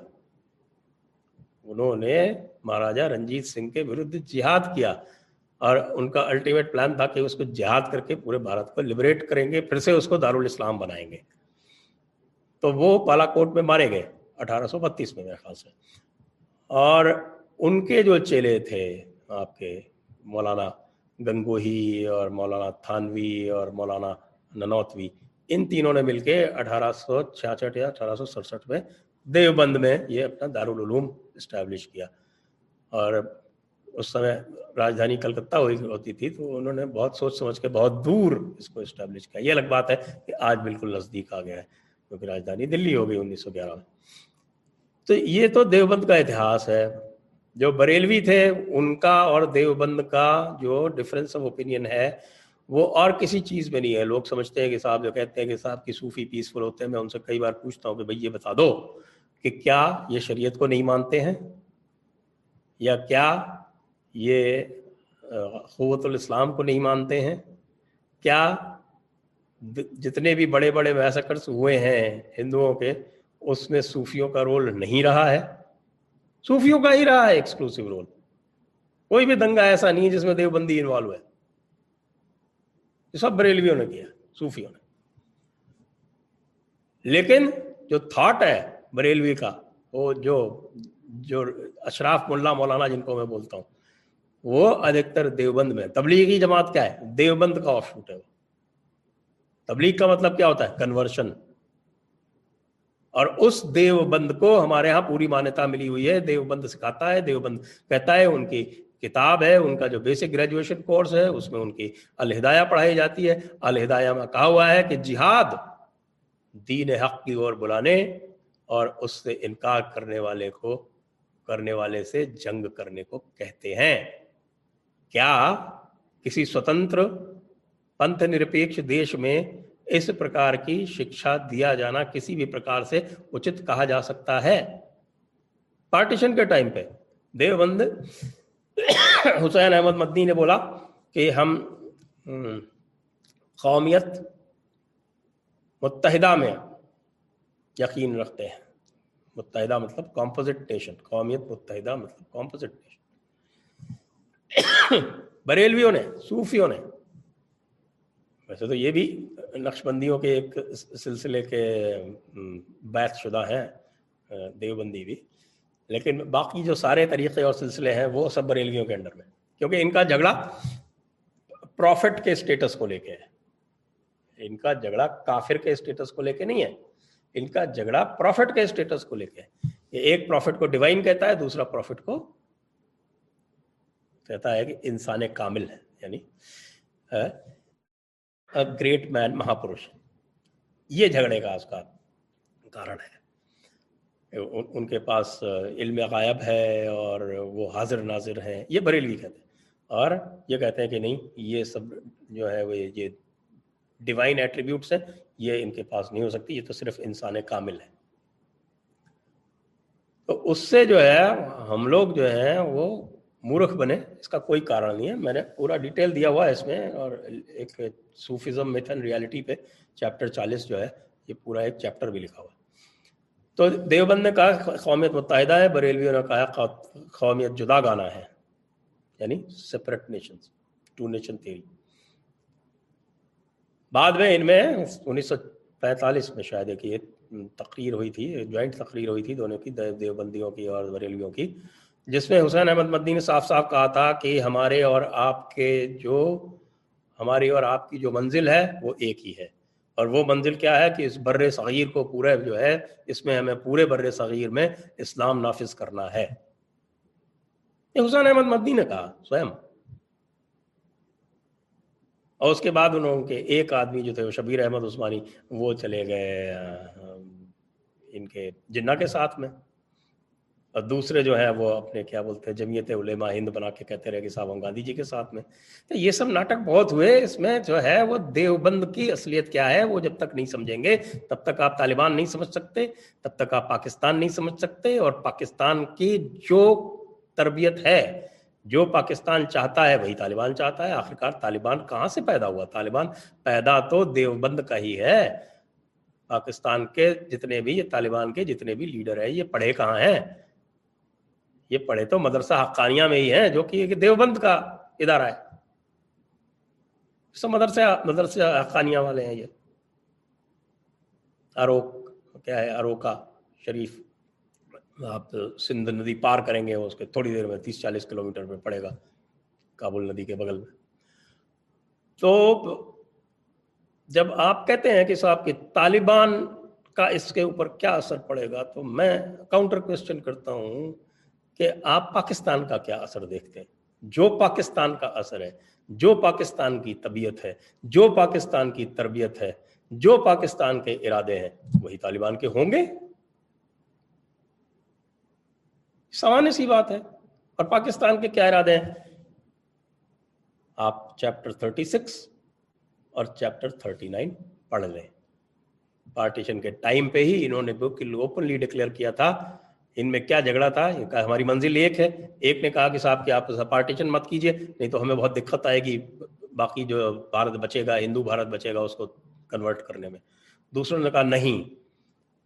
انہوں نے مہاراجا رنجیت سنگھ کے ورد جہاد کیا۔ اور ان کا الٹیمیٹ پلان تھا کہ اس کو جہاد کر کے پورے بھارت کو لبریٹ کریں گے، پھر سے اس کو دارالاسلام بنائیں گے۔ تو وہ پالا کوٹ میں مارے گئے، اٹھارہ سو بتیس میں میرے خاص ہے اور ان کے جو چیلے تھے آپ کے، مولانا گنگوہی اور مولانا تھانوی اور مولانا ننوتوی، ان تینوں نے مل کے اٹھارہ سو چھیاسٹھ یا اٹھارہ سو سڑسٹھ میں دیوبند میں یہ اپنا دارالعلوم اسٹیبلش کیا۔ اور اس سمے راجدھانی کلکتہ ہوئی، ہوتی تھی تو انہوں نے بہت سوچ سمجھ کے بہت دور اس کو اسٹیبلش کیا۔ یہ الگ بات ہے کہ آج بالکل نزدیک آ گیا ہے، کیونکہ راجدھانی دلی ہو گئی انیس سو گیارہ میں۔ تو یہ تو دیوبند کا اتہاس ہے۔ جو بریلوی تھے، ان کا اور دیوبند کا جو ڈفرینس آف اوپینین ہے، وہ اور کسی چیز میں نہیں ہے۔ لوگ سمجھتے ہیں کہ صاحب جو کہتے ہیں کہ صاحب کی صوفی پیسفل ہوتے ہیں، میں ان سے کئی بار پوچھتا ہوں کہ بھائی یہ بتا دو کہ کیا یہ شریعت کو نہیں مانتے ہیں؟ یا کیا یہ قوت الاسلام کو نہیں مانتے ہیں؟ کیا جتنے بھی بڑے بڑے میسکرس ہوئے ہیں ہندوؤں کے، اس میں صوفیوں کا رول نہیں رہا ہے؟ صوفیوں کا ہی رہا ہے ایکسکلوسیو رول کوئی بھی دنگا ایسا نہیں ہے جس میں دیوبندی انوالو ہے۔ یہ سب بریلویوں نے کیا، صوفیوں نے۔ لیکن جو تھاٹ ہے بریلوی کا، وہ جو جو اشراف ملا مولانا جن کو میں بولتا ہوں، وہ ادھکتر دیوبند میں۔ تبلیغی جماعت کیا ہے؟ دیوبند کا آف شوٹ ہے وہ۔ تبلیغ کا مطلب کیا ہوتا ہے؟ کنورشن اور اس دیوبند کو ہمارے ہاں پوری مانتا ملی ہوئی ہے۔ دیوبند سکھاتا ہے، دیوبند کہتا ہے، ان کی کتاب ہے، ان کا جو بیسک گریجویشن کورس ہے، اس میں ان کی الہدایہ پڑھائی جاتی ہے۔ الہدایہ میں کہا ہوا ہے کہ جہاد دین حق کی اور بلانے اور اس سے انکار کرنے والے کو، کرنے والے سے جنگ کرنے کو کہتے ہیں۔ کیا کسی سوتنتر پنتھ نرپیکش دیش میں اس پرکار کی شکشا دیا جانا کسی بھی پرکار سے اچت کہا جا سکتا ہے۔ پارٹیشن کے ٹائم پہ دیوبند حسین احمد مدنی نے بولا کہ ہم قومیت متحدہ میں یقین رکھتے ہیں۔ متحدہ مطلب کمپوزٹ نیشن قومیت متحدہ مطلب کمپوزٹ نیشن بریلویوں نے، صوفیوں نے ویسے تو یہ بھی نقش بندیوں کے ایک سلسلے کے بیت شدہ ہیں دیوبندی بھی۔ لیکن باقی جو سارے طریقے اور سلسلے ہیں، وہ سب بریلویوں کے انڈر میں۔ کیونکہ ان کا جھگڑا پروفٹ کے اسٹیٹس کو لے کے ہے۔ ان کا جھگڑا کافر کے اسٹیٹس کو لے کے نہیں ہے۔ ان کا جھگڑا پروفٹ کے اسٹیٹس کو لے کے ہے۔ یہ ایک پروفٹ کو ڈیوائن کہتا ہے، دوسرا پروفٹ کو کہتا ہے کہ انسان کامل ہے یعنی گریٹ مین مہاپروش یہ جھگڑے کا اس کا کارن ہے۔ ان کے پاس علم غائب ہے اور وہ حاضر ناظر ہیں۔ یہ بریلوی کہتے ہیں۔ اور یہ کہتے ہیں کہ نہیں، یہ سب جو ہے وہ یہ ڈیوائن ایٹریبیوٹس ہیں۔ یہ ان کے پاس نہیں ہو سکتی، یہ تو صرف انسان کامل ہے۔ تو اس سے جو ہے ہم لوگ جو ہیں وہ مورخ بنے، اس کا کوئی کارن نہیں ہے۔ میں نے پورا ڈیٹیل دیا ہوا ہے اس میں اور ایک صوفیزم میتھن اینڈ ریالٹی پہ چیپٹر چالیس جو ہے، یہ پورا ایک چیپٹر بھی لکھا ہوا ہے۔ تو دیوبند نے کہا، قومیت متحدہ ہے بریلویوں نے کہا قومیت جدا گانا ہے۔ یعنی separate nations two nation theory بعد میں ان میں انیس سو پینتالیس میں شاید ایک یہ تقریر ہوئی تھی جوائنٹ تقریر ہوئی تھی دونوں کی، دیوبندیوں کی اور بریلویوں کی۔ جس میں حسین احمد مدنی نے صاف صاف کہا تھا کہ ہمارے اور آپ کے جو ہماری اور آپ کی جو منزل ہے وہ ایک ہی ہے۔ اور وہ منزل کیا ہے کہ اس بر صغیر کو پورے جو ہے، اس میں ہمیں پورے بر صغیر میں اسلام نافذ کرنا ہے۔ یہ حسین احمد مدنی نے کہا سوئم اور اس کے بعد انہوں کے ایک آدمی جو تھے، وہ شبیر احمد عثمانی، وہ چلے گئے ان کے جنہ کے ساتھ میں۔ اور دوسرے جو ہے وہ اپنے کیا بولتے ہیں، جمعیت علماء ہند بنا کے کہتے رہے کہ صاحب ہم گاندھی جی کے ساتھ میں۔ تو یہ سب ناٹک بہت ہوئے۔ اس میں جو ہے وہ دیوبند کی اصلیت کیا ہے، وہ جب تک نہیں سمجھیں گے، تب تک آپ طالبان نہیں سمجھ سکتے، تب تک آپ پاکستان نہیں سمجھ سکتے۔ اور پاکستان کی جو تربیت ہے، جو پاکستان چاہتا ہے، وہی طالبان چاہتا ہے۔ آخرکار طالبان کہاں سے پیدا ہوا؟ طالبان پیدا تو دیوبند کا ہی ہے۔ پاکستان کے جتنے بھی، یہ طالبان کے جتنے بھی لیڈر ہیں، یہ پڑھے کہاں ہیں؟ یہ پڑھے تو مدرسہ حقانیہ میں ہی ہیں، جو کہ دیوبند کا ادارہ ہے۔ سب مدرسہ مدرسہ حقانیہ والے ہیں یہ۔ اروک کیا ہے؟ اروکا شریف۔ آپ سندھ ندی پار کریں گے، اس کے تھوڑی دیر میں تیس چالیس کلو میٹر پہ پڑے گا کابل ندی کے بغل میں۔ تو جب آپ کہتے ہیں کہ صاحب کہ طالبان کا اس کے اوپر کیا اثر پڑے گا، تو میں کاؤنٹر کوشچن کرتا ہوں۔ کہ آپ پاکستان کا کیا اثر دیکھتے ہیں؟ جو پاکستان کا اثر ہے، جو پاکستان کی طبیعت ہے، جو پاکستان کی تربیت ہے، جو پاکستان کے ارادے ہیں، وہی طالبان کے ہوں گے؟ سامان سی بات ہے۔ اور پاکستان کے کیا ارادے ہیں؟ آپ چیپٹر 36 اور چیپٹر 39 پڑھ لیں۔ پارٹیشن کے ٹائم پہ ہی انہوں نے اوپنلی ڈکلیئر کیا تھا۔ ان میں کیا جھگڑا تھا؟ ہماری منزل ایک ہے۔ ایک نے کہا کہ صاحب، کہ آپ پارٹیشن مت کیجیے نہیں تو ہمیں بہت دقت آئے گی۔ باقی جو بھارت بچے گا، ہندو بھارت بچے گا، اس کو کنورٹ کرنے میں۔ دوسروں نے کہا، نہیں۔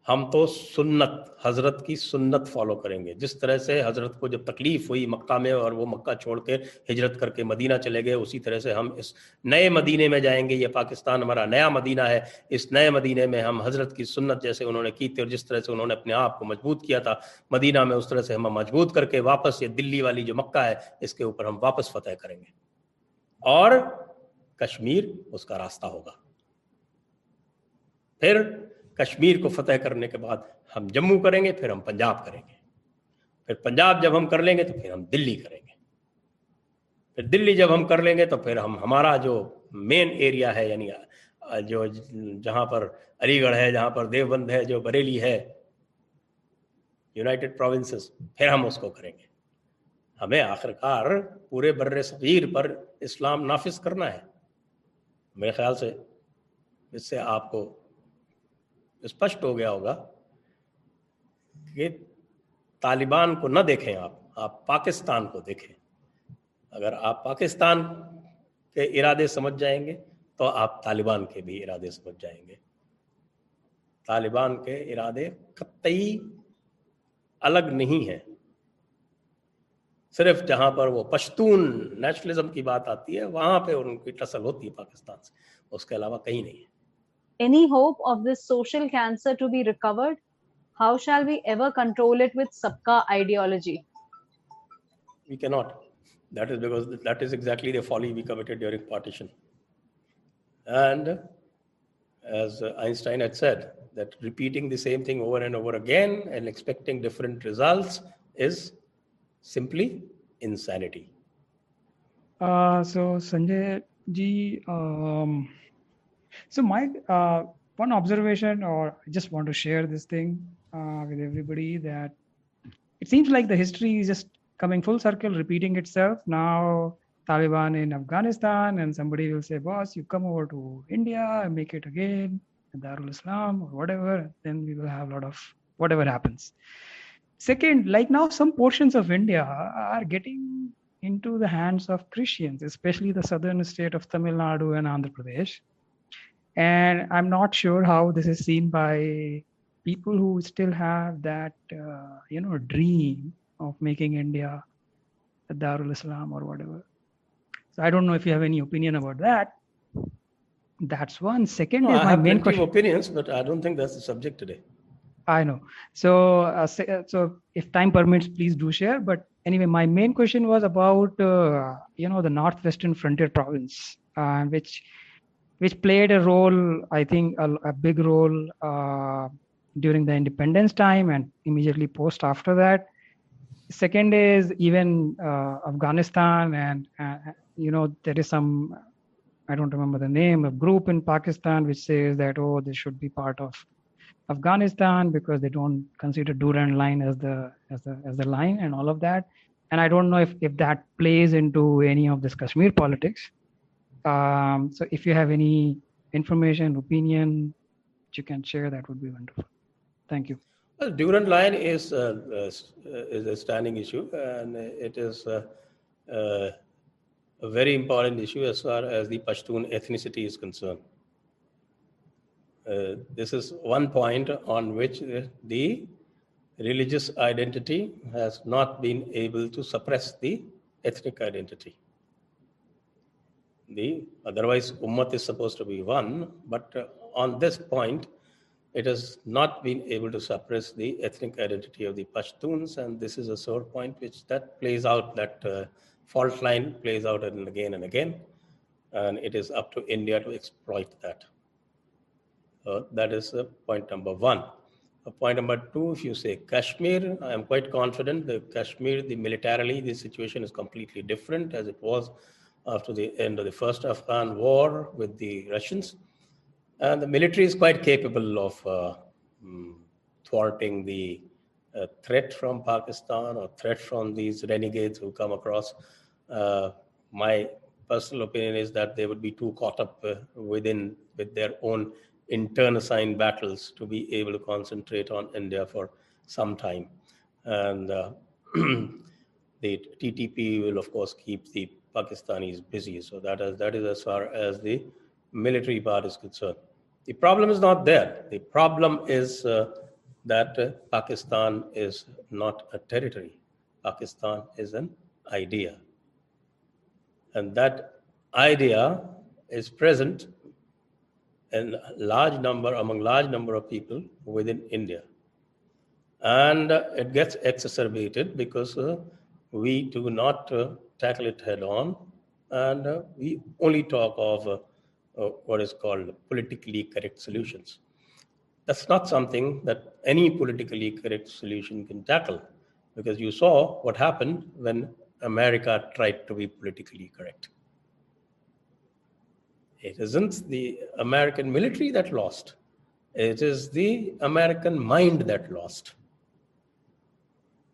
ہم تو سنت، حضرت کی سنت فالو کریں گے۔ جس طرح سے حضرت کو جب تکلیف ہوئی مکہ میں اور وہ مکہ چھوڑ کے ہجرت کر کے مدینہ چلے گئے، اسی طرح سے ہم اس نئے مدینے میں جائیں گے۔ یہ پاکستان ہمارا نیا مدینہ ہے۔ اس نئے مدینے میں ہم حضرت کی سنت جیسے انہوں نے کی تھی اور جس طرح سے انہوں نے اپنے آپ کو مضبوط کیا تھا، مدینہ میں اس طرح سے ہم مضبوط کر کے واپس یہ دلی والی جو مکہ ہے، اس کے اوپر ہم واپس فتح کریں گے۔ اور کشمیر اس کا راستہ ہوگا۔ پھر کشمیر کو فتح کرنے کے بعد ہم جموں کریں گے، پھر ہم پنجاب کریں گے۔ پھر پنجاب جب ہم کر لیں گے تو پھر ہم دلی کریں گے۔ پھر دلی جب ہم کر لیں گے تو پھر ہم، ہمارا جو مین ایریا ہے یعنی جو جہاں پر علی گڑھ ہے، جہاں پر دیوبند ہے، جو بریلی ہے یونائٹڈ پروونسز پھر ہم اس کو کریں گے۔ ہمیں آخر کار پورے بر صغیر پر اسلام نافذ کرنا ہے۔ میرے خیال سے اس سے آپ کو اسپشٹ ہو گیا ہوگا کہ طالبان کو نہ دیکھیں آپ آپ پاکستان کو دیکھیں۔ اگر آپ پاکستان کے ارادے سمجھ جائیں گے تو آپ طالبان کے بھی ارادے سمجھ جائیں گے۔ طالبان کے ارادے قطعی الگ نہیں ہیں۔ صرف جہاں پر وہ پشتون نیشنلزم کی بات آتی ہے، وہاں پہ ان کی ٹسل ہوتی ہے پاکستان سے، اس کے علاوہ کہیں نہیں ہے۔ Any hope of this social cancer to be recovered? How shall we ever control it with Sabka ideology? We cannot. That is because that is exactly the folly we committed during partition. And as Einstein had said, that repeating the same thing over and over again and expecting different results is simply insanity. Uh, so, Sanjay ji, um, so my uh, one observation, or I just want to share this thing uh, with everybody that it seems like the history is just coming full circle, repeating itself. Now Taliban in Afghanistan, and somebody will say, "Boss, you come over to India and make it again, Darul Islam or whatever." Then we will have a lot of whatever happens. Second, like now, some portions of India are getting into the hands of Christians, especially the southern state of Tamil Nadu and Andhra Pradesh and i'm not sure how this is seen by people who still have that uh, you know dream of making india a darul islam or whatever. So i don't know if you have any opinion about that. That's one. Second no, is my main question. opinions but i don't think that's the subject today. I know. So uh, so if time permits please do share. But anyway my main question was about uh, you know the northwestern frontier province uh, which which played a role, I think, a, a big role uh, during the independence time and immediately post after that. Second is even uh, Afghanistan, and uh, you know there is some I don't remember the name, a group in Pakistan which says that, oh, this should be part of Afghanistan because they don't consider Durand line as the as the as the line and all of that. And I don't know if, if that plays into any of this Kashmir politics. Um, so if you have any information, opinion, you can share, that would be wonderful. Thank you. Well, Durand line is uh, uh, is a standing issue, and it is uh, a very important issue as far as the Pashtun ethnicity is concerned. This is one point on which the religious identity has not been able to suppress the ethnic identity. The otherwise Ummat is supposed to be one, but uh, on this point, it has not been able to suppress the ethnic identity of the Pashtuns, and this is a sore point which that plays out. That uh, fault line plays out and again and again, and it is up to India to exploit that. Uh, that is uh, point number one. Uh, point number two, if you say Kashmir, I am quite confident that Kashmir, the militarily, the situation is completely different as it was after the end of the first Afghan war with the Russians. And the military is quite capable of uh, mm, thwarting the uh, threat from Pakistan or threat from these renegades who come across. Uh, my personal opinion is that they would be too caught up within with their own internal internecine battles to be able to concentrate on India for some time. And uh, <clears throat> the TTP will, of course, keep the Pakistanis busy. So that is, that is as far as the military part is concerned. The problem is not there. The problem is uh, that uh, Pakistan is not a territory. Pakistan is an idea. And that idea is present in large number among large number of people within India. And uh, it gets exacerbated because uh, we do not uh, tackle it head on and uh, we only talk of uh, uh, what is called politically correct solutions. That's not something that any politically correct solution can tackle because you saw what happened when America tried to be politically correct. It isn't the American military that lost, it is the American mind that lost.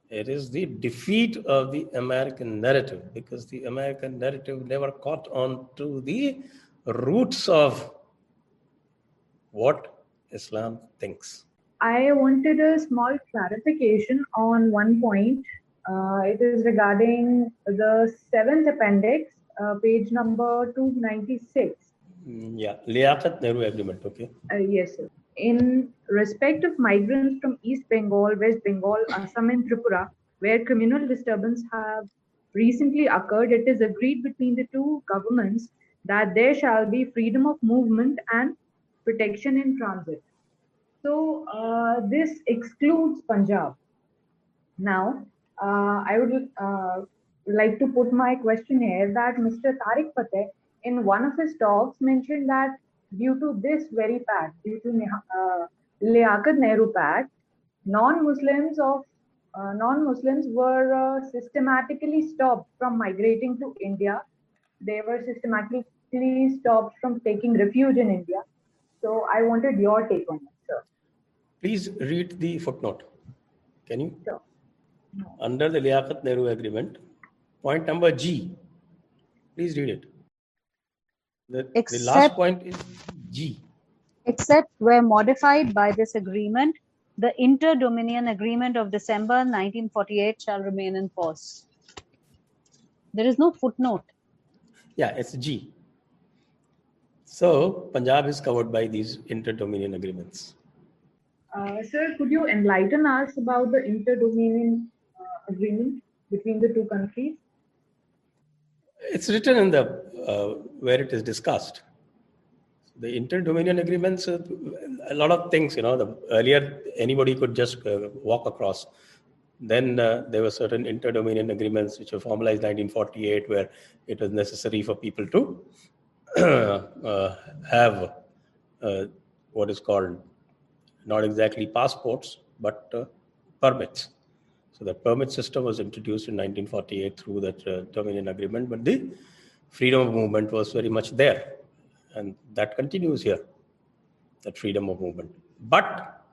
It is the defeat of the American narrative because the American narrative never caught on to the roots of what Islam thinks. I wanted a small clarification on one point. Uh, it is regarding the seventh appendix, uh, page number 296. Mm, yeah, Liaquat Nehru Agreement, okay. Uh, yes, sir. In respect of migrants from East Bengal, West Bengal, Assam, and Tripura, where communal disturbance have recently occurred, it is agreed between the two governments that there shall be freedom of movement and protection in transit. So uh, this excludes Punjab. Now, uh, I would uh, like to put my question here that Mr. Tarek Fatah in one of his talks mentioned that due to this very pact, due to uh, Liaquat Nehru Pact, non-Muslims of uh, non-Muslims were uh, systematically stopped from migrating to India. They were systematically stopped from taking refuge in India. So I wanted your take on it, sir. Please read the footnote. Can you? Sure. No. Under the Liaquat Nehru Agreement, point number G. Please read it. The, Except, the last point is G. Except where modified by this agreement, the Inter-Dominion Agreement of December 1948 shall remain in force. There is no footnote. Yeah, it's G. So Punjab is covered by these inter-dominion agreements. Uh, sir, could you enlighten us about the inter-dominion uh, agreement between the two countries? It's written in the uh, where it is discussed. The inter-dominion agreements, uh, a lot of things. You know, the earlier anybody could just uh, walk across. Then uh, there were certain inter-dominion agreements which were formalized 1948, where it was necessary for people to <clears throat> uh, have what is called not exactly passports but permits so the permit system was introduced in 1948 through that uh, Dominion Agreement, but the freedom of movement was very much there. And that continues here, that freedom of movement. But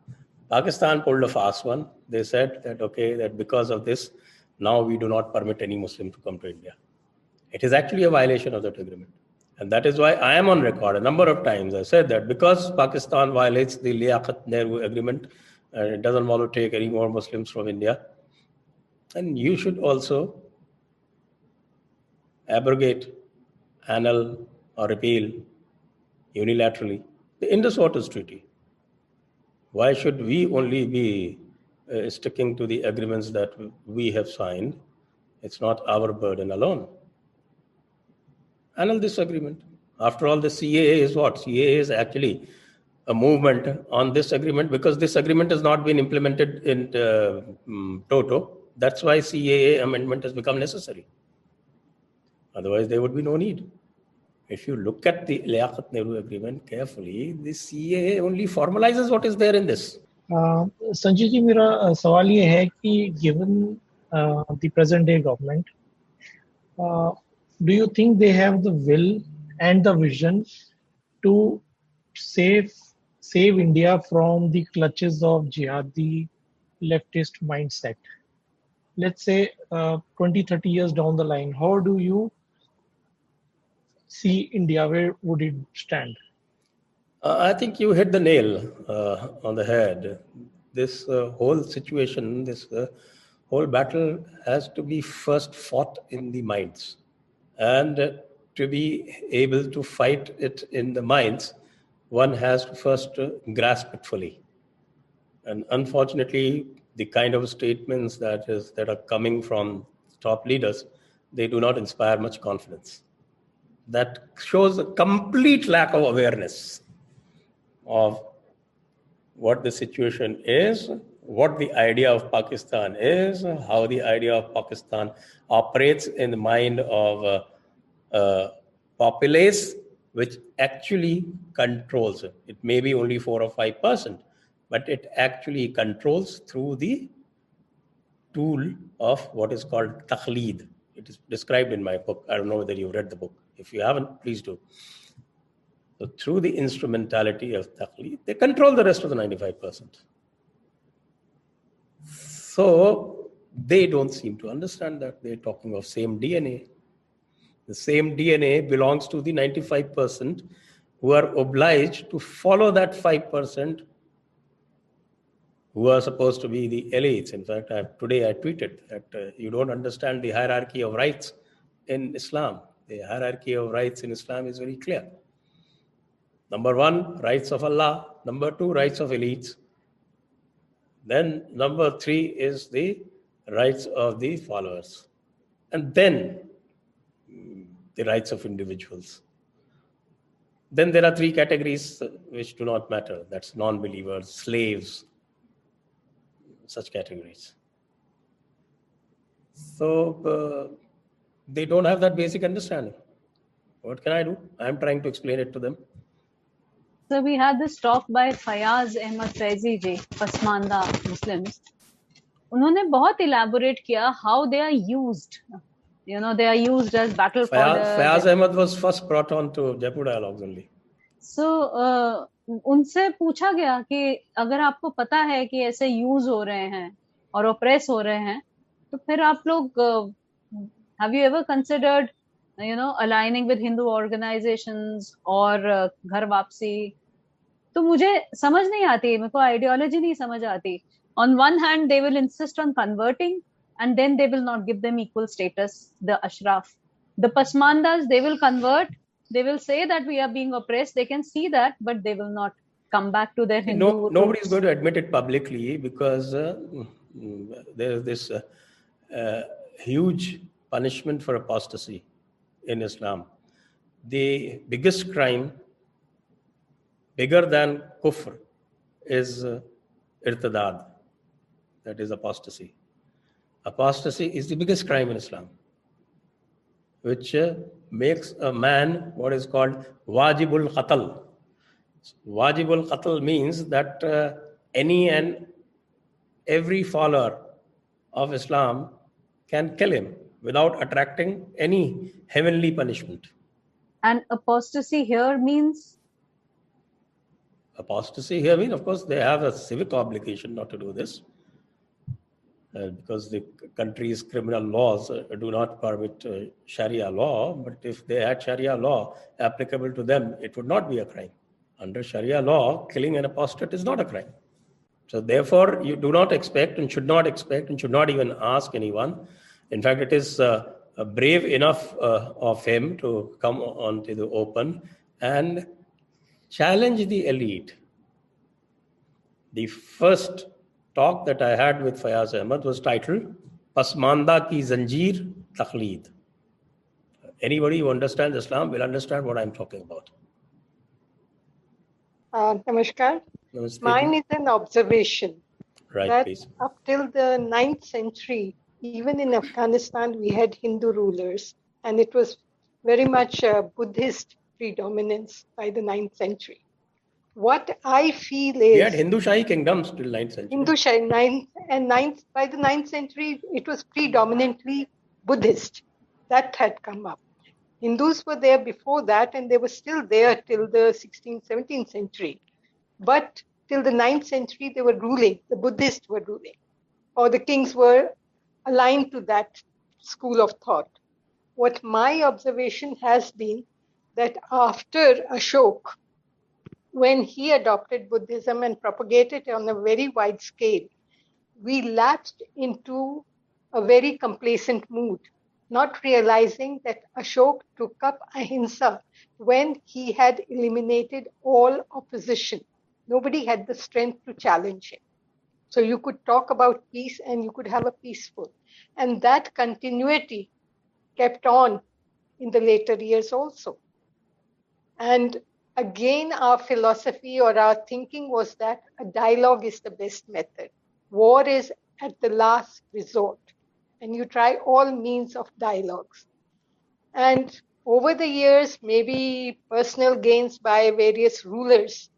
Pakistan pulled a fast one. They said that, okay, that because of this, now we do not permit any Muslim to come to India. It is actually a violation of that agreement. And that is why I am on record a number of times. I said that because Pakistan violates the Liaquat Nehru agreement, and it doesn't want to take any more Muslims from India, and you should also abrogate, annul, or repeal unilaterally the Indus Waters Treaty. Why should we only be uh, sticking to the agreements that we have signed? It's not our burden alone. Annul this agreement. After all, the CAA is what? CAA is actually a movement on this agreement because this agreement has not been implemented in uh, um, toto. That's why CAA amendment has become necessary. Otherwise, there would be no need. If you look at the Liaquat Nehru agreement carefully, the CAA only formalizes what is there in this. Sanjay ji मेरा सवाल ये है कि given the present day government do you think they have the will and the vision to save save India from the clutches of jihadi leftist mindset? Let's say uh, 20, 30 years down the line, how do you see India? Where would it stand? Uh, I think you hit the nail uh, on the head. This uh, whole situation, this uh, whole battle has to be first fought in the minds. And to be able to fight it in the minds, one has to first uh, grasp it fully. And unfortunately, the kind of statements that is that are coming from top leaders, they do not inspire much confidence that shows a complete lack of awareness of what the situation is, what the idea of Pakistan is, how the idea of Pakistan operates in the mind of a, a populace which actually controls it. It may be only four or five percent, but it actually controls through the tool of what is called taqleed. It is described in my book. I don't know whether you've read the book. If you haven't, please do. So through the instrumentality of taqleed, they control the rest of the 95%. So they don't seem to understand that. They're talking of same DNA. The same DNA belongs to the 95% who are obliged to follow that 5% who are supposed to be the elites. In fact, I, today I tweeted that uh, you don't understand the hierarchy of rights in Islam. The hierarchy of rights in Islam is very clear. Number one, rights of Allah. Number two, rights of elites. Then number three is the rights of the followers. And then the rights of individuals. Then there are three categories which do not matter. That's non-believers, slaves, such categories. So uh, they don't have that basic understanding. What can I do? I'm trying to explain it to them. So we had this talk by Fayaz Ahmad Faizi ji, Pasmanda Muslims. उन्होंने बहुत elaborate किया how they are used. You know, they are used as battle Fayaz, fodder. Fayaz Ahmad was first brought on to Jaipur Dialogues only. So uh, ان سے پوچھا گیا کہ اگر آپ کو پتا ہے کہ ایسے یوز ہو رہے ہیں اور اوپریس ہو رہے ہیں، تو پھر آپ لوگ have you ever considered you know aligning with Hindu organisation or uh, گھر واپسی؟ تو مجھے سمجھ نہیں آتی، میرے کو آئیڈیالوجی نہیں سمجھ آتی۔ On one hand they will insist on converting and then they will not give them equal status the Ashraf the Pasmandas they will convert they will say that we are being oppressed they can see that but they will not come back to their hindu No, nobody's roots. going to admit it publicly because uh, there's this uh, uh, huge punishment for apostasy in Islam. The biggest crime, bigger than kufr, is uh, irtidad, that is apostasy. Apostasy is the biggest crime in Islam, which uh, makes a man what is called wajibul qatl. Wajibul qatl means that uh, any and every follower of Islam can kill him without attracting any heavenly punishment. And apostasy here means apostasy here means, of course, they have a civic obligation not to do this. Uh, because the country's criminal laws uh, do not permit uh, Sharia law, but if they had Sharia law applicable to them, it would not be a crime. Under Sharia law, killing an apostate is not a crime. So, therefore, you do not expect and should not expect and should not even ask anyone. In fact, it is uh, brave enough uh, of him to come onto the open and challenge the elite. The first talk that I had with Fayaz Ahmad was titled Pasmanda ki Zanjeer Taqleed. Anybody who understands Islam will understand what I'm talking about. Uh, namaskar. Mine is an observation. Right, that please. Up till the 9th century, even in Afghanistan, we had Hindu rulers, and it was very much a Buddhist predominance by the 9th century what I feel is we had Hindu Shahi kingdoms till 9th century. Hindu Shahi ninth and ninth by the 9th century it was predominantly Buddhist. That had come up. Hindus were there before that and they were still there till the 16th, 17th century. But till the 9th century they were ruling, the Buddhists were ruling, or the kings were aligned to that school of thought. What my observation has been that after Ashok, when he adopted Buddhism and propagated it on a very wide scale, we lapsed into a very complacent mood, not realizing that Ashok took up ahimsa when he had eliminated all opposition. Nobody had the strength to challenge him. So you could talk about peace and you could have a peaceful. And that continuity kept on in the later years also. And again, our philosophy or our thinking was that a dialogue is the best method. War is at the last resort, and you try all means of dialogues. And over the years, maybe personal gains by various rulers,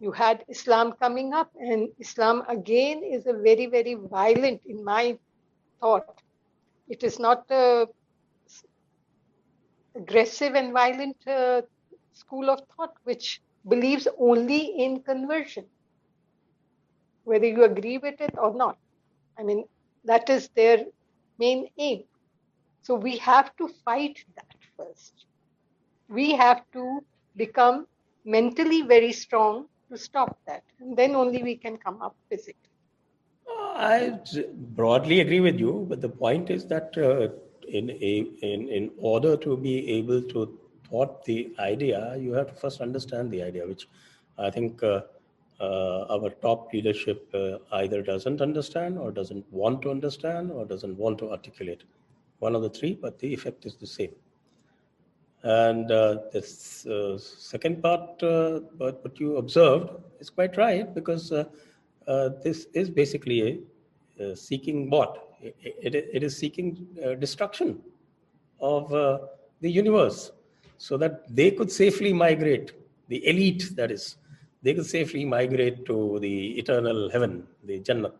you had Islam coming up, and Islam again is a very, very violent, in my thought. It is not a aggressive and violent uh, school of thought which believes only in conversion, whether you agree with it or not. I mean, that is their main aim. So we have to fight that first. We have to become mentally very strong to stop that. And then only we can come up physically. I broadly agree with you, but the point is that uh, in, a, in, in order to be able to thought the idea, you have to first understand the idea, which I think uh, uh, our top leadership uh, either doesn't understand or doesn't want to understand or doesn't want to articulate. One of the three, but the effect is the same. And uh, this uh, second part, uh, what you observed, is quite right because this is basically a, a seeking what? It, it, it is seeking destruction of the universe so that they could safely migrate, the elite, that is, they could safely migrate to the eternal heaven, the Jannat.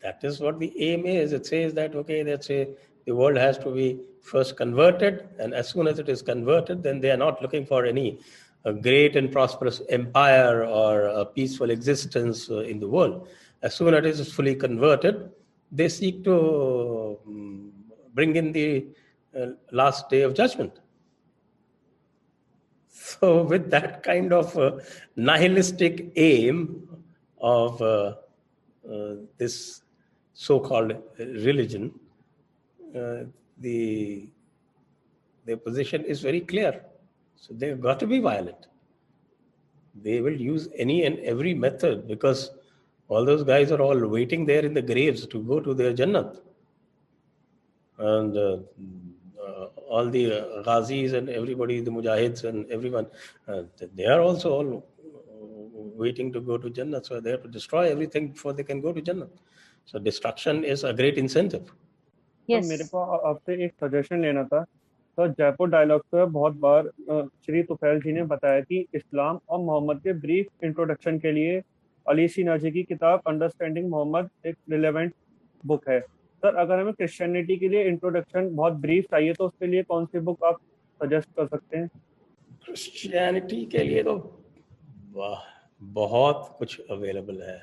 That is what the aim is. It says that, okay, let's say the world has to be first converted, and as soon as it is converted, then they are not looking for any a great and prosperous empire or a peaceful existence uh, in the world. As soon as it is fully converted, they seek to um, bring in the uh, last day of judgment. So, with that kind of uh, nihilistic aim of uh, uh, this so called religion, uh, the their position is very clear. So, they've got to be violent. They will use any and every method because all those guys are all waiting there in the graves to go to their Jannat. And uh, میرے کو آپ سے ایک suggestion لینا تھا تو جے پور dialogue پہ بہت بار شری تو جی نے بتایا کہ اسلام اور محمد کے بریف انٹروڈکشن کے لیے علی سینا جی کی کتاب انڈرسٹینڈنگ محمد ایک ریلیونٹ بک ہے سر، اگر ہمیں کرسچینٹی کے لیے انٹروڈکشن بہت بریف چاہیے تو اس کے لیے کون سی بک آپ سجیسٹ کر سکتے ہیں؟ کرسچینٹی کے لیے تو بہت کچھ اویلیبل ہے۔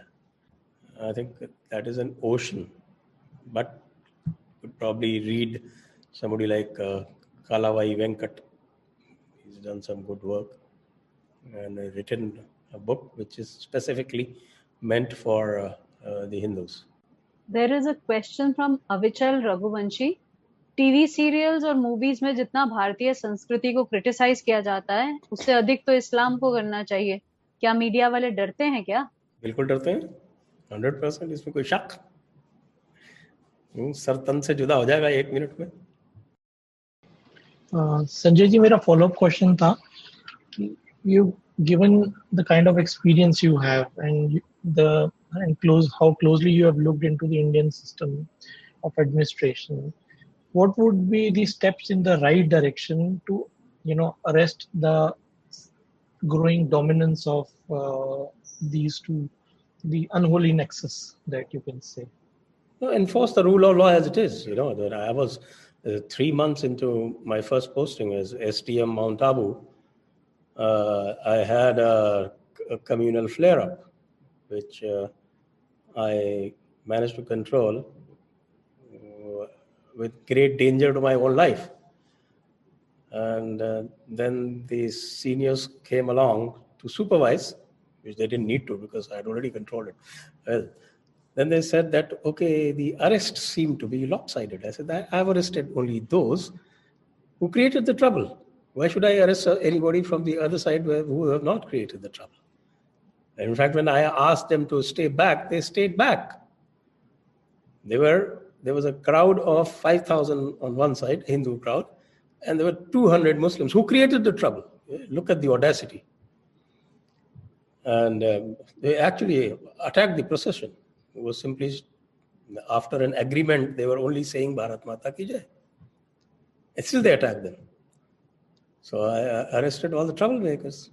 I think that is an ocean but probably read somebody like Kala Kalavai Venkat is done some good work and written book which is specifically meant for the Hindus there is a question from Achal Raghuvanshi T V serials اور movies میں جتنا بھارتی سنسکرتی کو criticise کیا جاتا ہے اس سے ادھک تو اسلام کو کرنا چاہیے۔ کیا میڈیا والے ڈرتے ہیں کیا؟ بالکل ڈرتے ہیں۔ ہنڈریڈ پرسینٹ اس میں کوئی شک؟ سر تن سے جدا ہو جائے گا ایک منٹ میں۔ سنجے جی میرا فالو اپ کوشچن تھا۔ You given the kind of experience you have and the and close how closely you have looked into the indian system of administration what would be the steps in the right direction to you know arrest the growing dominance of uh, these two the unholy nexus that you can say? Enforce the rule of law as it is you know that i was uh, three months into my first posting as SDM mount abu uh, i had a, a communal flare up which uh, i managed to control with great danger to my own life. And uh, then the seniors came along to supervise, which they didn't need to because I had already controlled it. Well, then they said that, okay, the arrests seem to be lopsided. I said, I, have arrested only those who created the trouble. Why should I arrest anybody from the other side who have not created the trouble? In fact, when I asked them to stay back, they stayed back. They were there was a crowd of 5,000 on one side, Hindu crowd, and there were 200 Muslims who created the trouble. Look at the audacity. And um, they actually attacked the procession. It was simply after an agreement, they were only saying Bharat Mata ki jai. And still they attacked them. So I arrested all the troublemakers.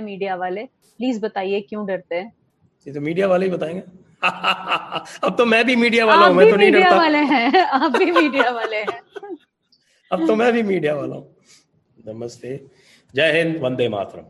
Media والے please بتائیے والے گا اب تو میں بھی media والا ہوں میں تو نہیں ڈرتا۔ والے ہیں آپ بھی میڈیا والے ہیں۔ اب تو میں بھی میڈیا والا ہوں۔ نمستے۔ جے ہند وندے ماترم۔